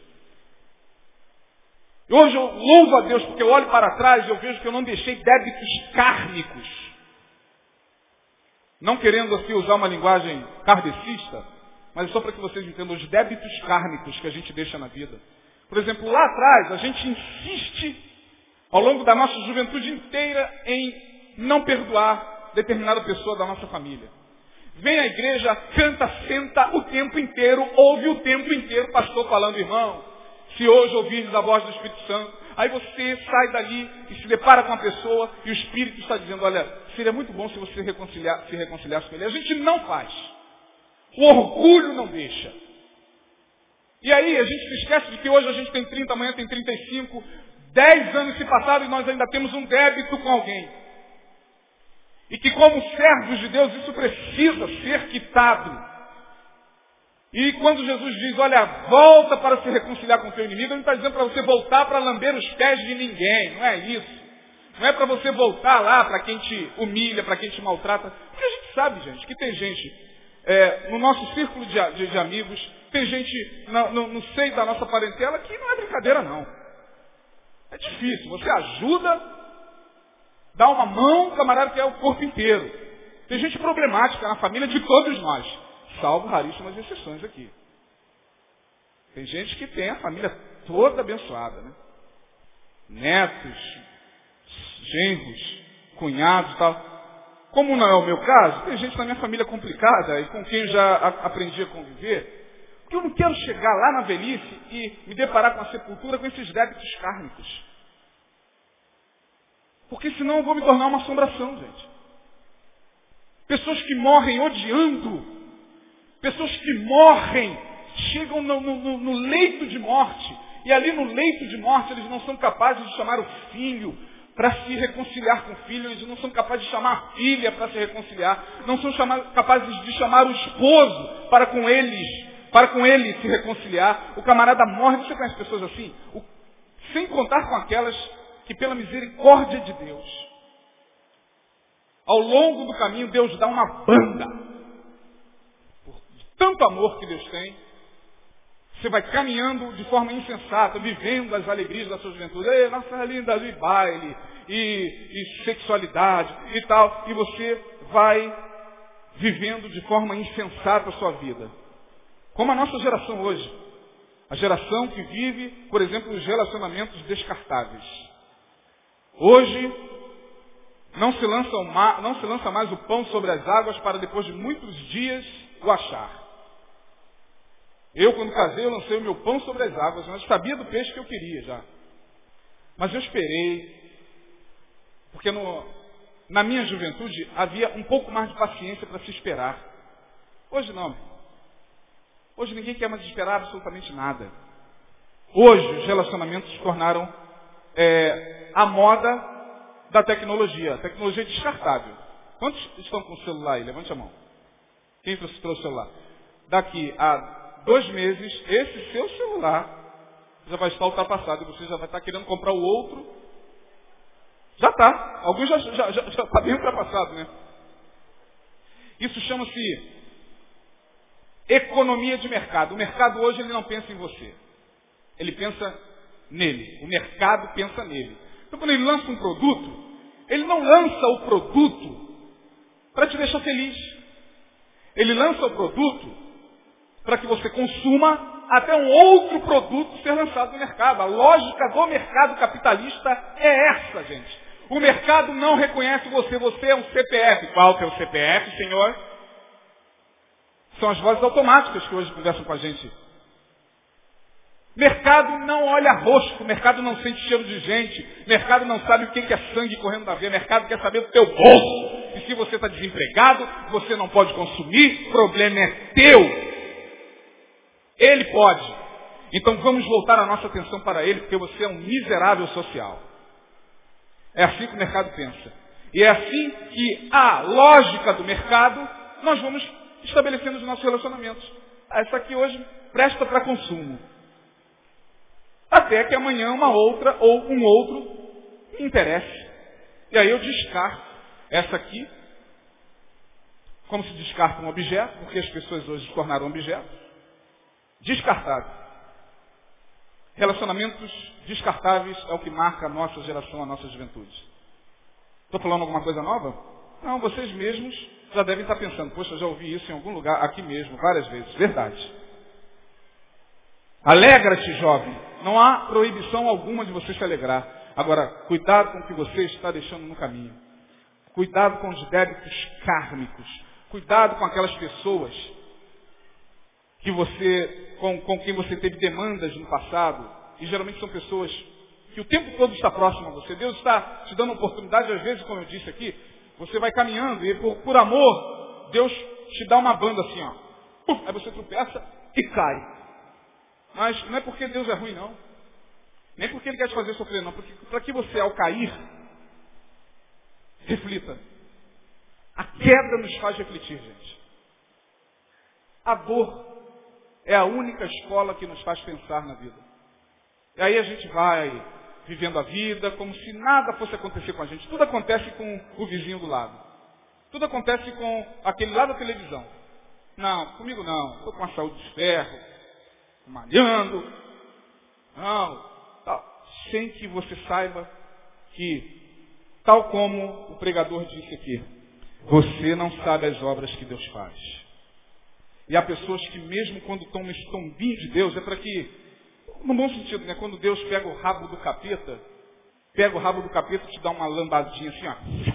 Hoje eu louvo a Deus porque eu olho para trás e eu vejo que eu não deixei débitos kármicos. Não querendo aqui usar uma linguagem kardecista, mas só para que vocês entendam os débitos kármicos que a gente deixa na vida. Por exemplo, lá atrás, a gente insiste, ao longo da nossa juventude inteira, em não perdoar determinada pessoa da nossa família. Vem à igreja, canta, senta o tempo inteiro, ouve o tempo inteiro, pastor falando, irmão, se hoje ouvires a voz do Espírito Santo, aí você sai dali e se depara com a pessoa e o Espírito está dizendo, olha, seria muito bom se você reconciliar, se reconciliasse com ele. A gente não faz. O orgulho não deixa. E aí a gente se esquece de que hoje a gente tem 30, amanhã tem 35, 10 anos se passaram e nós ainda temos um débito com alguém. E que como servos de Deus isso precisa ser quitado. E quando Jesus diz, olha, volta para se reconciliar com o teu inimigo, ele não está dizendo para você voltar para lamber os pés de ninguém, não é isso. Não é para você voltar lá para quem te humilha, para quem te maltrata. Porque a gente sabe, gente, que tem gente é, no nosso círculo de, de, de amigos tem gente no, no, seio da nossa parentela que não é brincadeira, não. É difícil. Você ajuda, dá uma mão, camarada quer o corpo inteiro. Tem gente problemática na família de todos nós, salvo raríssimas exceções aqui. Tem gente que tem a família toda abençoada, né? Netos, genros, cunhados e tal. Como não é o meu caso, tem gente na minha família complicada e com quem eu já aprendi a conviver. Porque eu não quero chegar lá na velhice e me deparar com a sepultura com esses débitos kármicos. Porque senão eu vou me tornar uma assombração, gente. Pessoas que morrem odiando. Pessoas que morrem, chegam no, no, no leito de morte. E ali no leito de morte eles não são capazes de chamar o filho para se reconciliar com o filho, eles não são capazes de chamar a filha para se reconciliar, não são chamar, capazes de chamar o esposo para com eles para com ele se reconciliar. O camarada morre, você conhece pessoas assim? O, sem contar com aquelas que pela misericórdia de Deus, ao longo do caminho Deus dá uma banda. Tanto amor que Deus tem, você vai caminhando de forma insensata, vivendo as alegrias da sua juventude. Ei, nossa linda, e baile, e, e sexualidade e tal. E você vai vivendo de forma insensata a sua vida. Como a nossa geração hoje. A geração que vive, por exemplo, os relacionamentos descartáveis. Hoje, não se, lança não se lança mais o pão sobre as águas para depois de muitos dias o achar. Eu, quando casei, eu lancei o meu pão sobre as águas, mas sabia do peixe que eu queria já. Mas eu esperei, porque no, na minha juventude havia um pouco mais de paciência para se esperar. Hoje não. Hoje ninguém quer mais esperar absolutamente nada. Hoje os relacionamentos se tornaram é, a moda da tecnologia. Tecnologia é descartável. Quantos estão com o celular aí? Levante a mão. Quem trouxe o celular? Daqui a dois meses, esse seu celular já vai estar ultrapassado você já vai estar querendo comprar o outro. Já está. Alguns já está já, já, já tá bem ultrapassado, né? Isso chama-se economia de mercado. O mercado hoje ele não pensa em você. Ele pensa nele. O mercado pensa nele. Então quando ele lança um produto, ele não lança o produto para te deixar feliz. Ele lança o produto para que você consuma até um outro produto ser lançado no mercado. A lógica do mercado capitalista é essa, gente. O mercado não reconhece você, você é um CPF. Qual que é o CPF, senhor? São as vozes automáticas que hoje conversam com a gente. Mercado não olha rosto, mercado não sente cheiro de gente, mercado não sabe o que é sangue correndo na veia, mercado quer saber do teu bolso. E se você está desempregado, você não pode consumir, problema é teu. Ele pode. Então vamos voltar a nossa atenção para ele, porque você é um miserável social. É assim que o mercado pensa. E é assim que a lógica do mercado, nós vamos estabelecendo os nossos relacionamentos. Ah, essa aqui hoje presta para consumo. Até que amanhã uma outra ou um outro me interesse. E aí eu descarto essa aqui, como se descarta um objeto, porque as pessoas hoje se tornaram objetos. Descartável. Relacionamentos descartáveis é o que marca a nossa geração, a nossa juventude. Estou falando alguma coisa nova? Não, vocês mesmos já devem estar pensando, poxa, já ouvi isso em algum lugar, aqui mesmo, várias vezes. Verdade. Alegra-te, jovem. Não há proibição alguma de você se alegrar. Agora, cuidado com o que você está deixando no caminho. Cuidado com os débitos kármicos. Cuidado com aquelas pessoas que você, com, com quem você teve demandas no passado. E geralmente são pessoas que o tempo todo está próximo a você. Deus está te dando oportunidade, às vezes, como eu disse aqui, você vai caminhando e por, por amor, Deus te dá uma banda assim, ó. Aí você tropeça e cai. Mas não é porque Deus é ruim, não. Nem porque Ele quer te fazer sofrer, não. Porque para que você, ao cair, reflita. A queda nos faz refletir, gente. A dor é a única escola que nos faz pensar na vida. E aí a gente vai vivendo a vida como se nada fosse acontecer com a gente. Tudo acontece com o vizinho do lado. Tudo acontece com aquele lado da televisão. Não, comigo não. Estou com a saúde de ferro malhando. Não, tal, sem que você saiba que, tal como o pregador disse aqui, você não sabe as obras que Deus faz. E há pessoas que mesmo quando estão no estombinho de Deus, é para que, no bom sentido, né? Quando Deus pega o rabo do capeta, pega o rabo do capeta e te dá uma lambadinha assim, ó.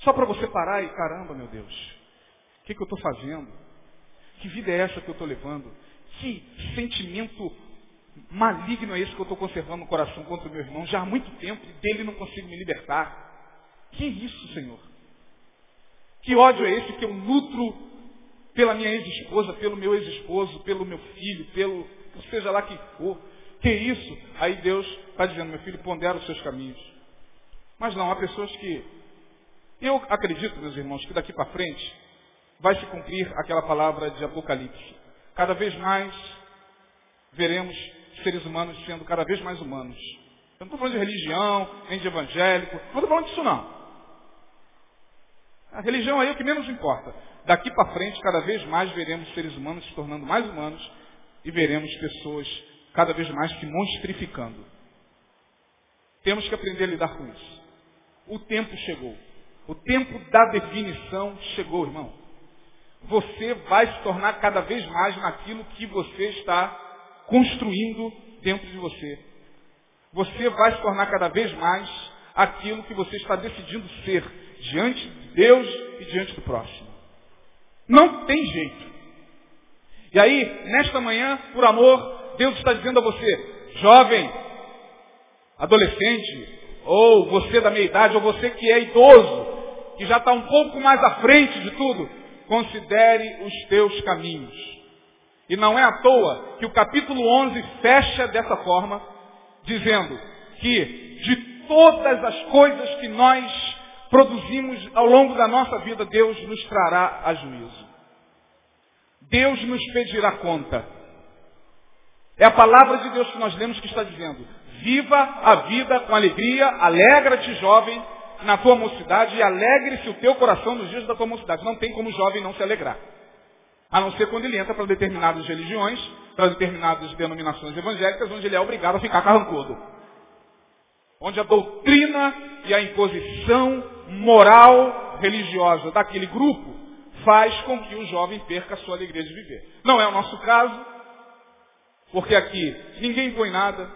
Só para você parar e, caramba, meu Deus, o que, que eu estou fazendo? Que vida é essa que eu estou levando? Que sentimento maligno é esse que eu estou conservando no coração contra o meu irmão já há muito tempo e dele não consigo me libertar? Que isso, Senhor? Que ódio é esse que eu nutro pela minha ex-esposa, pelo meu ex-esposo, pelo meu filho, pelo seja lá quem for? Que isso? Aí Deus está dizendo, meu filho, pondera os seus caminhos. Mas não, há pessoas que. Eu acredito, meus irmãos, que daqui para frente vai se cumprir aquela palavra de Apocalipse. Cada vez mais veremos seres humanos sendo cada vez mais humanos. Eu não estou falando de religião, nem de evangélico, não estou falando disso não. A religião aí é o que menos importa. Daqui para frente, cada vez mais veremos seres humanos se tornando mais humanos e veremos pessoas cada vez mais se monstrificando. Temos que aprender a lidar com isso. O tempo chegou. O tempo da definição chegou, irmão. Você vai se tornar cada vez mais naquilo que você está construindo dentro de você. Você vai se tornar cada vez mais aquilo que você está decidindo ser diante de Deus e diante do próximo. Não tem jeito. E aí, nesta manhã, por amor, Deus está dizendo a você, jovem, adolescente, ou você da meia idade, ou você que é idoso, que já está um pouco mais à frente de tudo, considere os teus caminhos. E não é à toa que o capítulo 11 fecha dessa forma, dizendo que de todas as coisas que nós produzimos ao longo da nossa vida, Deus nos trará a juízo. Deus nos pedirá conta. É a palavra de Deus que nós lemos que está dizendo: Viva a vida com alegria, alegra-te, jovem, na tua mocidade e alegre-se o teu coração nos dias da tua mocidade. Não tem como jovem não se alegrar. A não ser quando ele entra para determinadas religiões, para determinadas denominações evangélicas, onde ele é obrigado a ficar carrancudo. Onde a doutrina e a imposição moral religiosa daquele grupo faz com que o jovem perca a sua alegria de viver. Não é o nosso caso, porque aqui ninguém põe nada,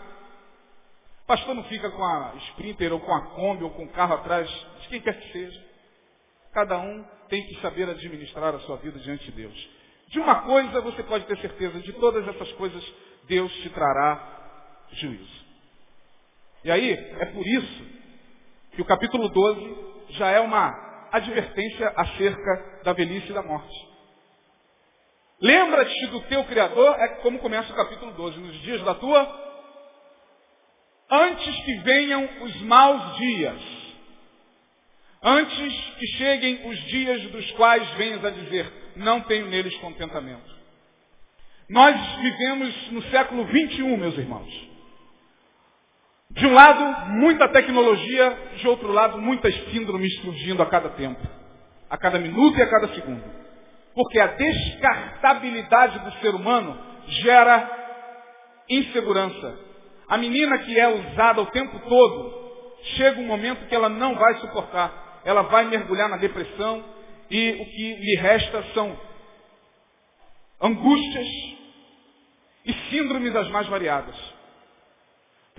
pastor não fica com a Sprinter ou com a Kombi ou com o carro atrás de quem quer que seja. Cada um tem que saber administrar a sua vida diante de Deus. De uma coisa você pode ter certeza, de todas essas coisas Deus te trará juízo. E aí, é por isso que o capítulo 12 já é uma advertência acerca da velhice e da morte. Lembra-te do teu Criador, é como começa o capítulo 12, nos dias da tua antes que venham os maus dias, antes que cheguem os dias dos quais venhas a dizer, não tenho neles contentamento. Nós vivemos no século 21, meus irmãos. De um lado, muita tecnologia, de outro lado, muitas síndromes surgindo a cada tempo, a cada minuto e a cada segundo. Porque a descartabilidade do ser humano gera insegurança, a menina que é usada o tempo todo, chega um momento que ela não vai suportar. Ela vai mergulhar na depressão e o que lhe resta são angústias e síndromes as mais variadas.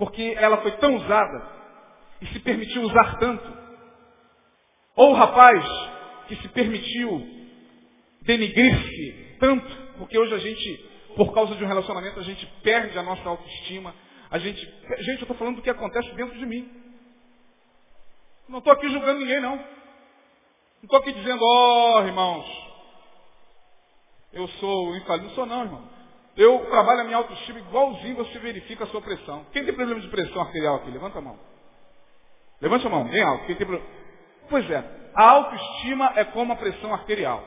Porque ela foi tão usada e se permitiu usar tanto. Ou o rapaz que se permitiu denigrir-se tanto, porque hoje a gente, por causa de um relacionamento, a gente perde a nossa autoestima, a gente, gente, eu estou falando do que acontece dentro de mim. Não estou aqui julgando ninguém, não. Não estou aqui dizendo, ó oh, irmãos, eu sou infalível. Não sou não, irmão. Eu trabalho a minha autoestima igualzinho você verifica a sua pressão. Quem tem problema de pressão arterial aqui? Levanta a mão. Levanta a mão, bem alto. Quem tem problema? Pois é, a autoestima é como a pressão arterial.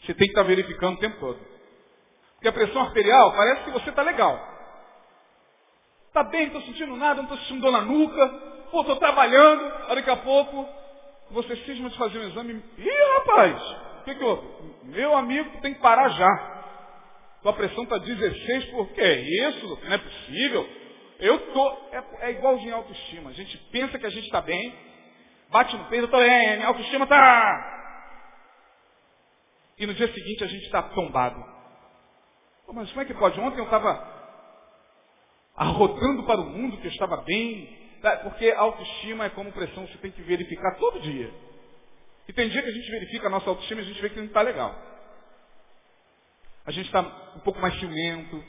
Você tem que estar verificando o tempo todo. Porque a pressão arterial parece que você está legal. Está bem, não estou sentindo nada, não estou sentindo dor na nuca. Pô, estou trabalhando. Daqui a pouco, você cisma de fazer um exame. Ih, rapaz, o que que houve? Meu amigo, tem que parar já. Tua pressão está 16 por que é isso? Não é possível. Eu tô, é, é igualzinho a autoestima. A gente pensa que a gente está bem, bate no peito, eu estou bem, minha autoestima está. E no dia seguinte a gente está tombado. Pô, mas como é que pode? Ontem eu estava arrotando para o mundo que eu estava bem. Tá? Porque autoestima é como pressão, você tem que verificar todo dia. E tem dia que a gente verifica a nossa autoestima e a gente vê que não está legal. A gente está um pouco mais ciumento.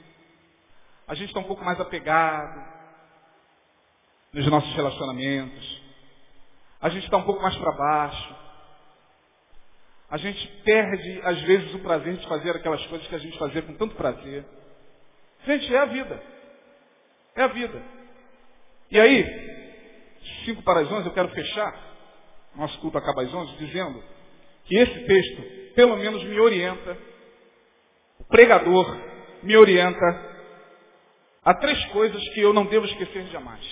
A gente está um pouco mais apegado nos nossos relacionamentos. A gente está um pouco mais para baixo. A gente perde, às vezes, o prazer de fazer aquelas coisas que a gente fazia com tanto prazer. Gente, é a vida. É a vida. E aí, cinco para as onze, eu quero fechar, nosso culto acaba às onze, dizendo que esse texto, pelo menos, me orienta, pregador me orienta a três coisas que eu não devo esquecer jamais.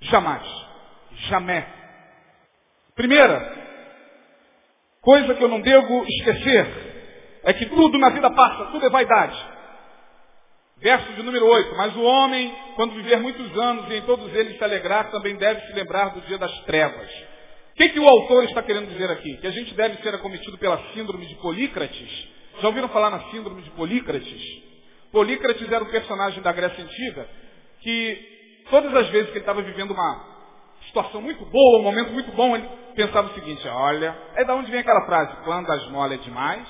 Jamais. Jamais. Primeira, Coisa que eu não devo esquecer é que tudo na vida passa, tudo é vaidade. Verso de número 8. Mas o homem, quando viver muitos anos e em todos eles se alegrar, também deve se lembrar do dia das trevas. O que, que o autor está querendo dizer aqui? Que a gente deve ser acometido pela síndrome de Polícrates. Já ouviram falar na síndrome de Polícrates? Polícrates era um personagem da Grécia Antiga que todas as vezes que ele estava vivendo uma situação muito boa, um momento muito bom, ele pensava o seguinte, olha, é da onde vem aquela frase, quando as mole é demais?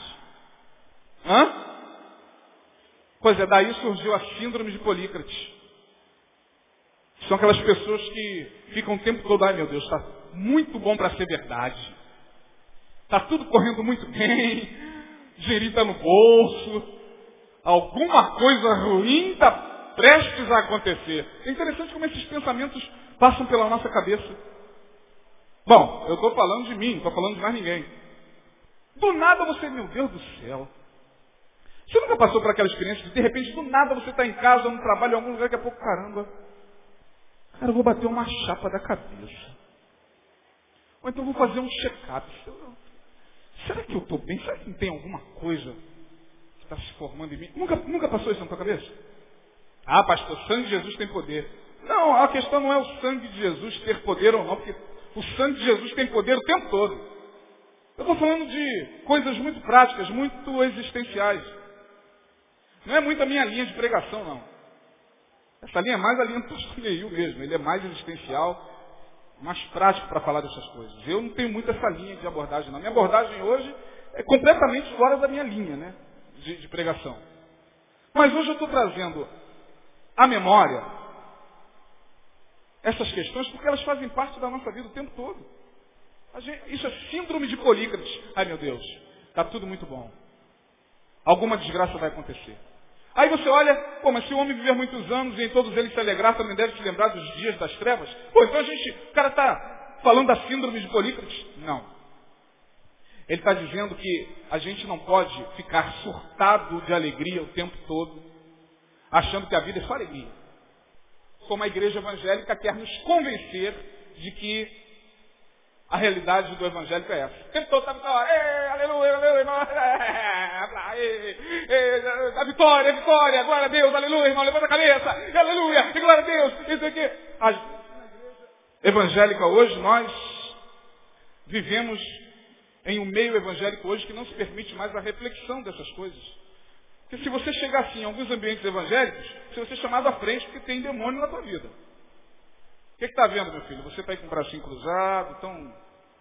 Hã? Pois é, daí surgiu a síndrome de Polícrates. São aquelas pessoas que ficam o tempo todo, ai meu Deus, está muito bom para ser verdade. Está tudo correndo muito bem, está no bolso, alguma coisa ruim está prestes a acontecer. É interessante como esses pensamentos passam pela nossa cabeça. Bom, eu estou falando de mim, não estou falando de mais ninguém. Do nada você, meu Deus do céu. Você nunca passou por aquela experiência de, de repente, do nada você está em casa, no trabalho, em algum lugar, daqui a pouco, caramba, cara, eu vou bater uma chapa da cabeça. Ou então vou fazer um check-up. Será que eu estou bem? Será que não tem alguma coisa que está se formando em mim? Nunca, nunca passou isso na tua cabeça? Ah, pastor, o sangue de Jesus tem poder. Não, a questão não é o sangue de Jesus ter poder ou não, porque o sangue de Jesus tem poder o tempo todo. Eu estou falando de coisas muito práticas, muito existenciais. Não é muito a minha linha de pregação, não. Essa linha é mais a linha do pastor Neil mesmo. Ele é mais existencial, mais prático para falar dessas coisas. Eu não tenho muito essa linha de abordagem, não. Minha abordagem hoje é completamente fora da minha linha né, de, de pregação. Mas hoje eu estou trazendo à memória essas questões porque elas fazem parte da nossa vida o tempo todo. Gente, isso é síndrome de Polícrates. Ai meu Deus, está tudo muito bom. Alguma desgraça vai acontecer. Aí você olha, pô, mas se o homem viver muitos anos e em todos eles se alegrar, também deve se lembrar dos dias das trevas. Pô, então a gente, o cara está falando da síndrome de Polícrates? Não. Ele está dizendo que a gente não pode ficar surtado de alegria o tempo todo, achando que a vida é só alegria. Como a igreja evangélica quer nos convencer de que a realidade do evangélico é essa. O tempo todo está vitória, aleluia, aleluia, a vitória, a vitória, glória a Deus, aleluia, irmão, levanta a cabeça, aleluia, glória a Deus, isso aqui. A evangélica hoje, nós vivemos em um meio evangélico hoje que não se permite mais a reflexão dessas coisas. Porque se você chegar assim em alguns ambientes evangélicos, você vai ser chamado à frente porque tem demônio na tua vida. O que está vendo, meu filho? Você está aí com o bracinho cruzado, tão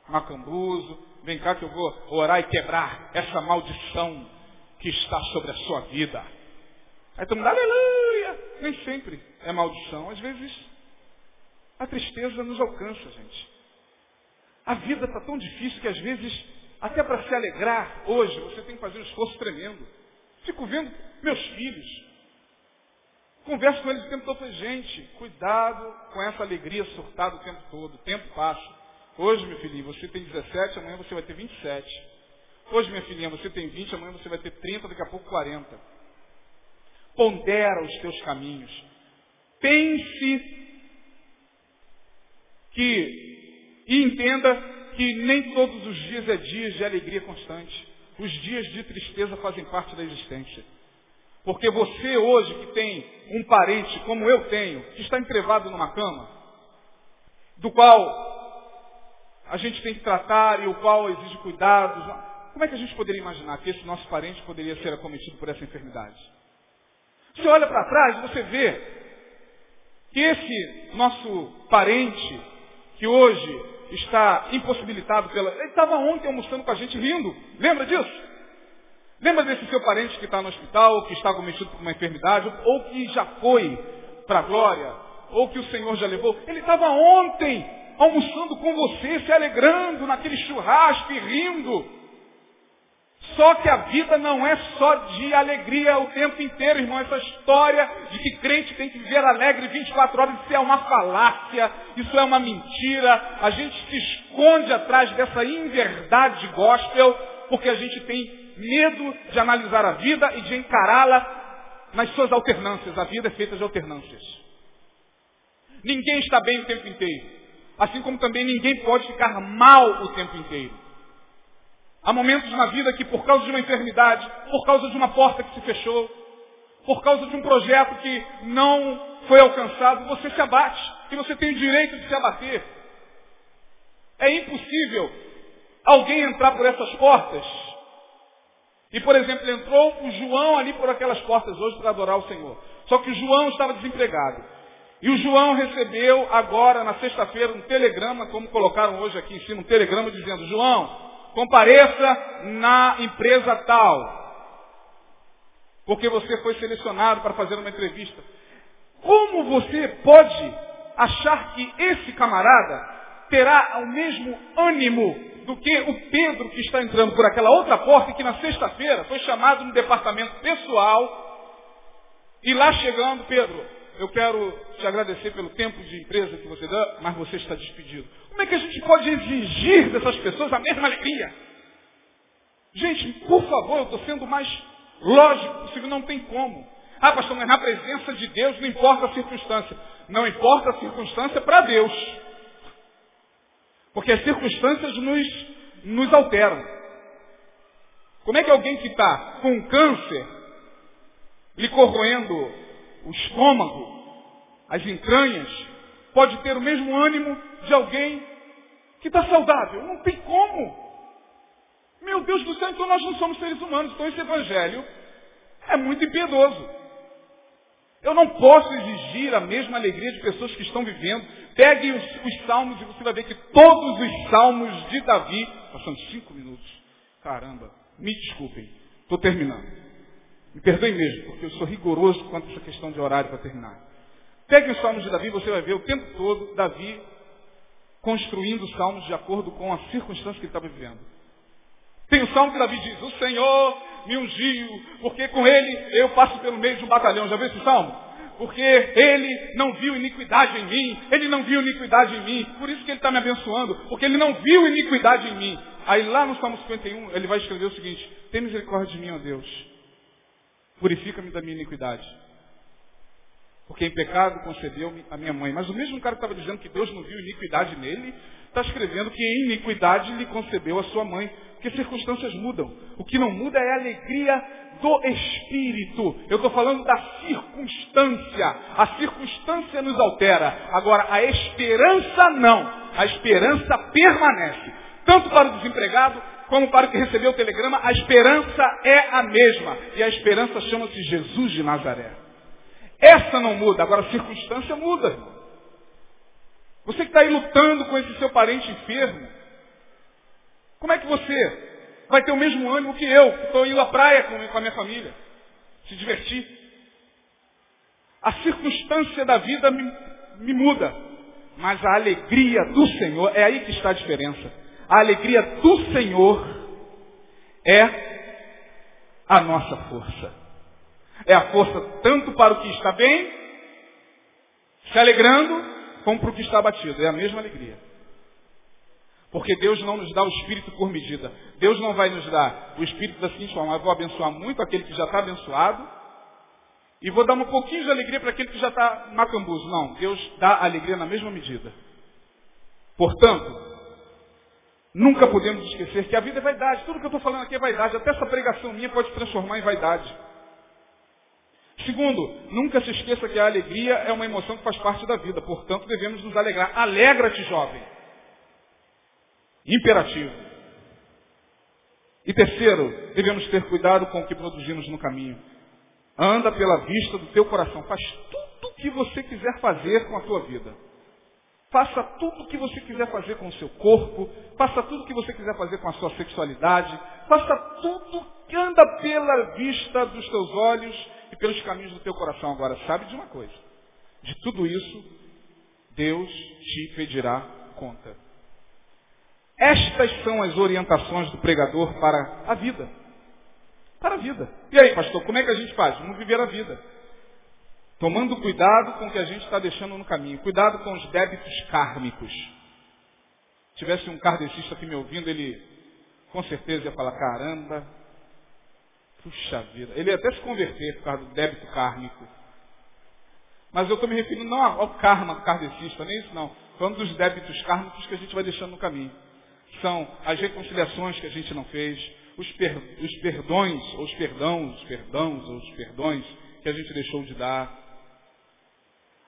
macambuzo. Vem cá que eu vou orar e quebrar essa maldição que está sobre a sua vida. Aí todo mundo, aleluia! Nem sempre é maldição. Às vezes a tristeza nos alcança, gente. A vida está tão difícil que às vezes, até para se alegrar hoje, você tem que fazer um esforço tremendo. Fico vendo meus filhos, Converso com eles o tempo todo. Falei, gente, cuidado com essa alegria surtada o tempo todo. O tempo passa. Hoje, meu filhinho, você tem 17, amanhã você vai ter 27. Hoje, minha filhinha, você tem 20, amanhã você vai ter 30, daqui a pouco 40. Pondera os teus caminhos. Pense que e entenda que nem todos os dias é dias de alegria constante. Os dias de tristeza fazem parte da existência. Porque você hoje que tem um parente como eu tenho, que está entrevado numa cama, do qual a gente tem que tratar e o qual exige cuidados, como é que a gente poderia imaginar que esse nosso parente poderia ser acometido por essa enfermidade? Você olha para trás e você vê que esse nosso parente, que hoje está impossibilitado pela. Ele estava ontem almoçando com a gente rindo. Lembra disso? Lembra desse seu parente que está no hospital, que está cometido por uma enfermidade, ou que já foi para a glória, ou que o Senhor já levou? Ele estava ontem almoçando com você, se alegrando naquele churrasco e rindo. Só que a vida não é só de alegria o tempo inteiro, irmão. Essa história de que crente tem que viver alegre 24 horas, isso é uma falácia, isso é uma mentira. A gente se esconde atrás dessa inverdade gospel, porque a gente tem medo de analisar a vida e de encará-la nas suas alternâncias. A vida é feita de alternâncias. Ninguém está bem o tempo inteiro. Assim como também ninguém pode ficar mal o tempo inteiro. Há momentos na vida que por causa de uma enfermidade, por causa de uma porta que se fechou, por causa de um projeto que não foi alcançado, você se abate. E você tem o direito de se abater. É impossível alguém entrar por essas portas. E, por exemplo, entrou o João ali por aquelas portas hoje para adorar o Senhor. Só que o João estava desempregado. E o João recebeu agora, na sexta-feira, um telegrama, como colocaram hoje aqui em cima, um telegrama dizendo, João, compareça na empresa tal. Porque você foi selecionado para fazer uma entrevista. Como você pode achar que esse camarada terá o mesmo ânimo do que o Pedro que está entrando por aquela outra porta e que na sexta-feira foi chamado no departamento pessoal e lá chegando, Pedro, eu quero te agradecer pelo tempo de empresa que você dá, mas você está despedido. Como é que a gente pode exigir dessas pessoas a mesma alegria? Gente, por favor, eu estou sendo mais lógico possível, não tem como. Ah, pastor, mas na presença de Deus não importa a circunstância. Não importa a circunstância para Deus. Porque as circunstâncias nos, nos alteram. Como é que alguém que está com câncer, lhe corroendo o estômago, as entranhas, pode ter o mesmo ânimo de alguém que está saudável? Não tem como. Meu Deus do céu, então nós não somos seres humanos. Então esse evangelho é muito impiedoso. Eu não posso exigir a mesma alegria de pessoas que estão vivendo. Pegue os, os salmos e você vai ver que todos os salmos de Davi. Passando cinco minutos. Caramba, me desculpem. Estou terminando. Me perdoe mesmo, porque eu sou rigoroso quanto a essa questão de horário para terminar. Pegue os salmos de Davi, você vai ver o tempo todo Davi construindo os salmos de acordo com a circunstância que ele estava vivendo. Tem o salmo que Davi diz, o Senhor me ungiu, porque com ele eu passo pelo meio de um batalhão. Já viu esse salmo? Porque ele não viu iniquidade em mim, ele não viu iniquidade em mim, por isso que ele está me abençoando, porque ele não viu iniquidade em mim. Aí lá no Salmo 51, ele vai escrever o seguinte, tem misericórdia de mim, ó Deus, purifica-me da minha iniquidade. Porque em pecado concedeu-me a minha mãe. Mas o mesmo cara que estava dizendo que Deus não viu iniquidade nele, está escrevendo que em iniquidade lhe concebeu a sua mãe. Porque circunstâncias mudam. O que não muda é a alegria do Espírito. Eu estou falando da circunstância. A circunstância nos altera. Agora, a esperança não. A esperança permanece. Tanto para o desempregado, como para o que recebeu o telegrama, a esperança é a mesma. E a esperança chama-se Jesus de Nazaré. Essa não muda, agora a circunstância muda. Você que está aí lutando com esse seu parente enfermo, como é que você vai ter o mesmo ânimo que eu, que estou indo à praia com, a minha família, se divertir? A circunstância da vida me, me muda, mas a alegria do Senhor, é aí que está a diferença. A alegria do Senhor é a nossa força. É a força tanto para o que está bem, se alegrando, como para o que está abatido. É a mesma alegria. Porque Deus não nos dá o Espírito por medida. Deus não vai nos dar o Espírito da seguinte forma, eu vou abençoar muito aquele que já está abençoado, e vou dar um pouquinho de alegria para aquele que já está macambuzo. Não, Deus dá alegria na mesma medida. Portanto, nunca podemos esquecer que a vida é vaidade. Tudo que eu estou falando aqui é vaidade. Até essa pregação minha pode se transformar em vaidade. Segundo, nunca se esqueça que a alegria é uma emoção que faz parte da vida. Portanto, devemos nos alegrar. Alegra-te, jovem. Imperativo. E terceiro, devemos ter cuidado com o que produzimos no caminho. Anda pela vista do teu coração. Faz tudo o que você quiser fazer com a tua vida. Faça tudo o que você quiser fazer com o seu corpo. Faça tudo o que você quiser fazer com a sua sexualidade. Faça tudo que anda pela vista dos teus olhos e pelos caminhos do teu coração. Agora, sabe de uma coisa. De tudo isso, Deus te pedirá conta. Estas são as orientações do pregador para a vida. Para a vida. E aí, pastor, como é que a gente faz? Vamos viver a vida. Tomando cuidado com o que a gente está deixando no caminho. Cuidado com os débitos kármicos. Se tivesse um kardecista aqui me ouvindo, ele com certeza ia falar, caramba, puxa vida. Ele ia até se converter por causa do débito kármico. Mas eu estou me referindo não ao karma kardecista, nem isso não. Falando dos débitos kármicos que a gente vai deixando no caminho. São as reconciliações que a gente não fez, os, per, os perdões, ou os perdãos, os perdãos, ou os perdões que a gente deixou de dar.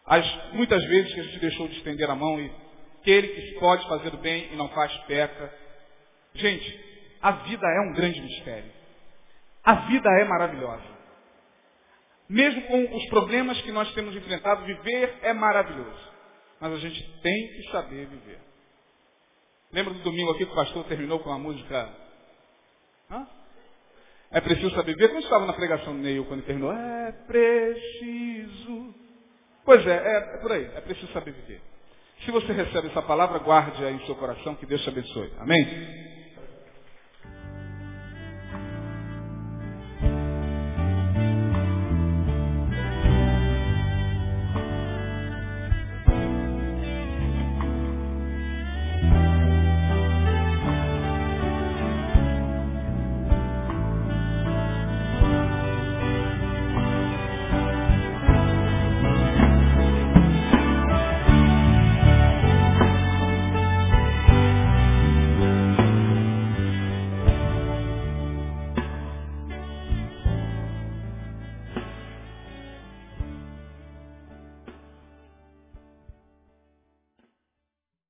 As muitas vezes que a gente deixou de estender a mão e aquele que pode fazer o bem e não faz peca. Gente, a vida é um grande mistério. A vida é maravilhosa. Mesmo com os problemas que nós temos enfrentado, viver é maravilhoso. Mas a gente tem que saber viver. Lembra do domingo aqui que o pastor terminou com a música? Hã? É preciso saber viver. Como estava na pregação do Neil quando terminou? É preciso. Pois é, é, é por aí. É preciso saber viver. Se você recebe essa palavra, guarde aí em seu coração, que Deus te abençoe. Amém?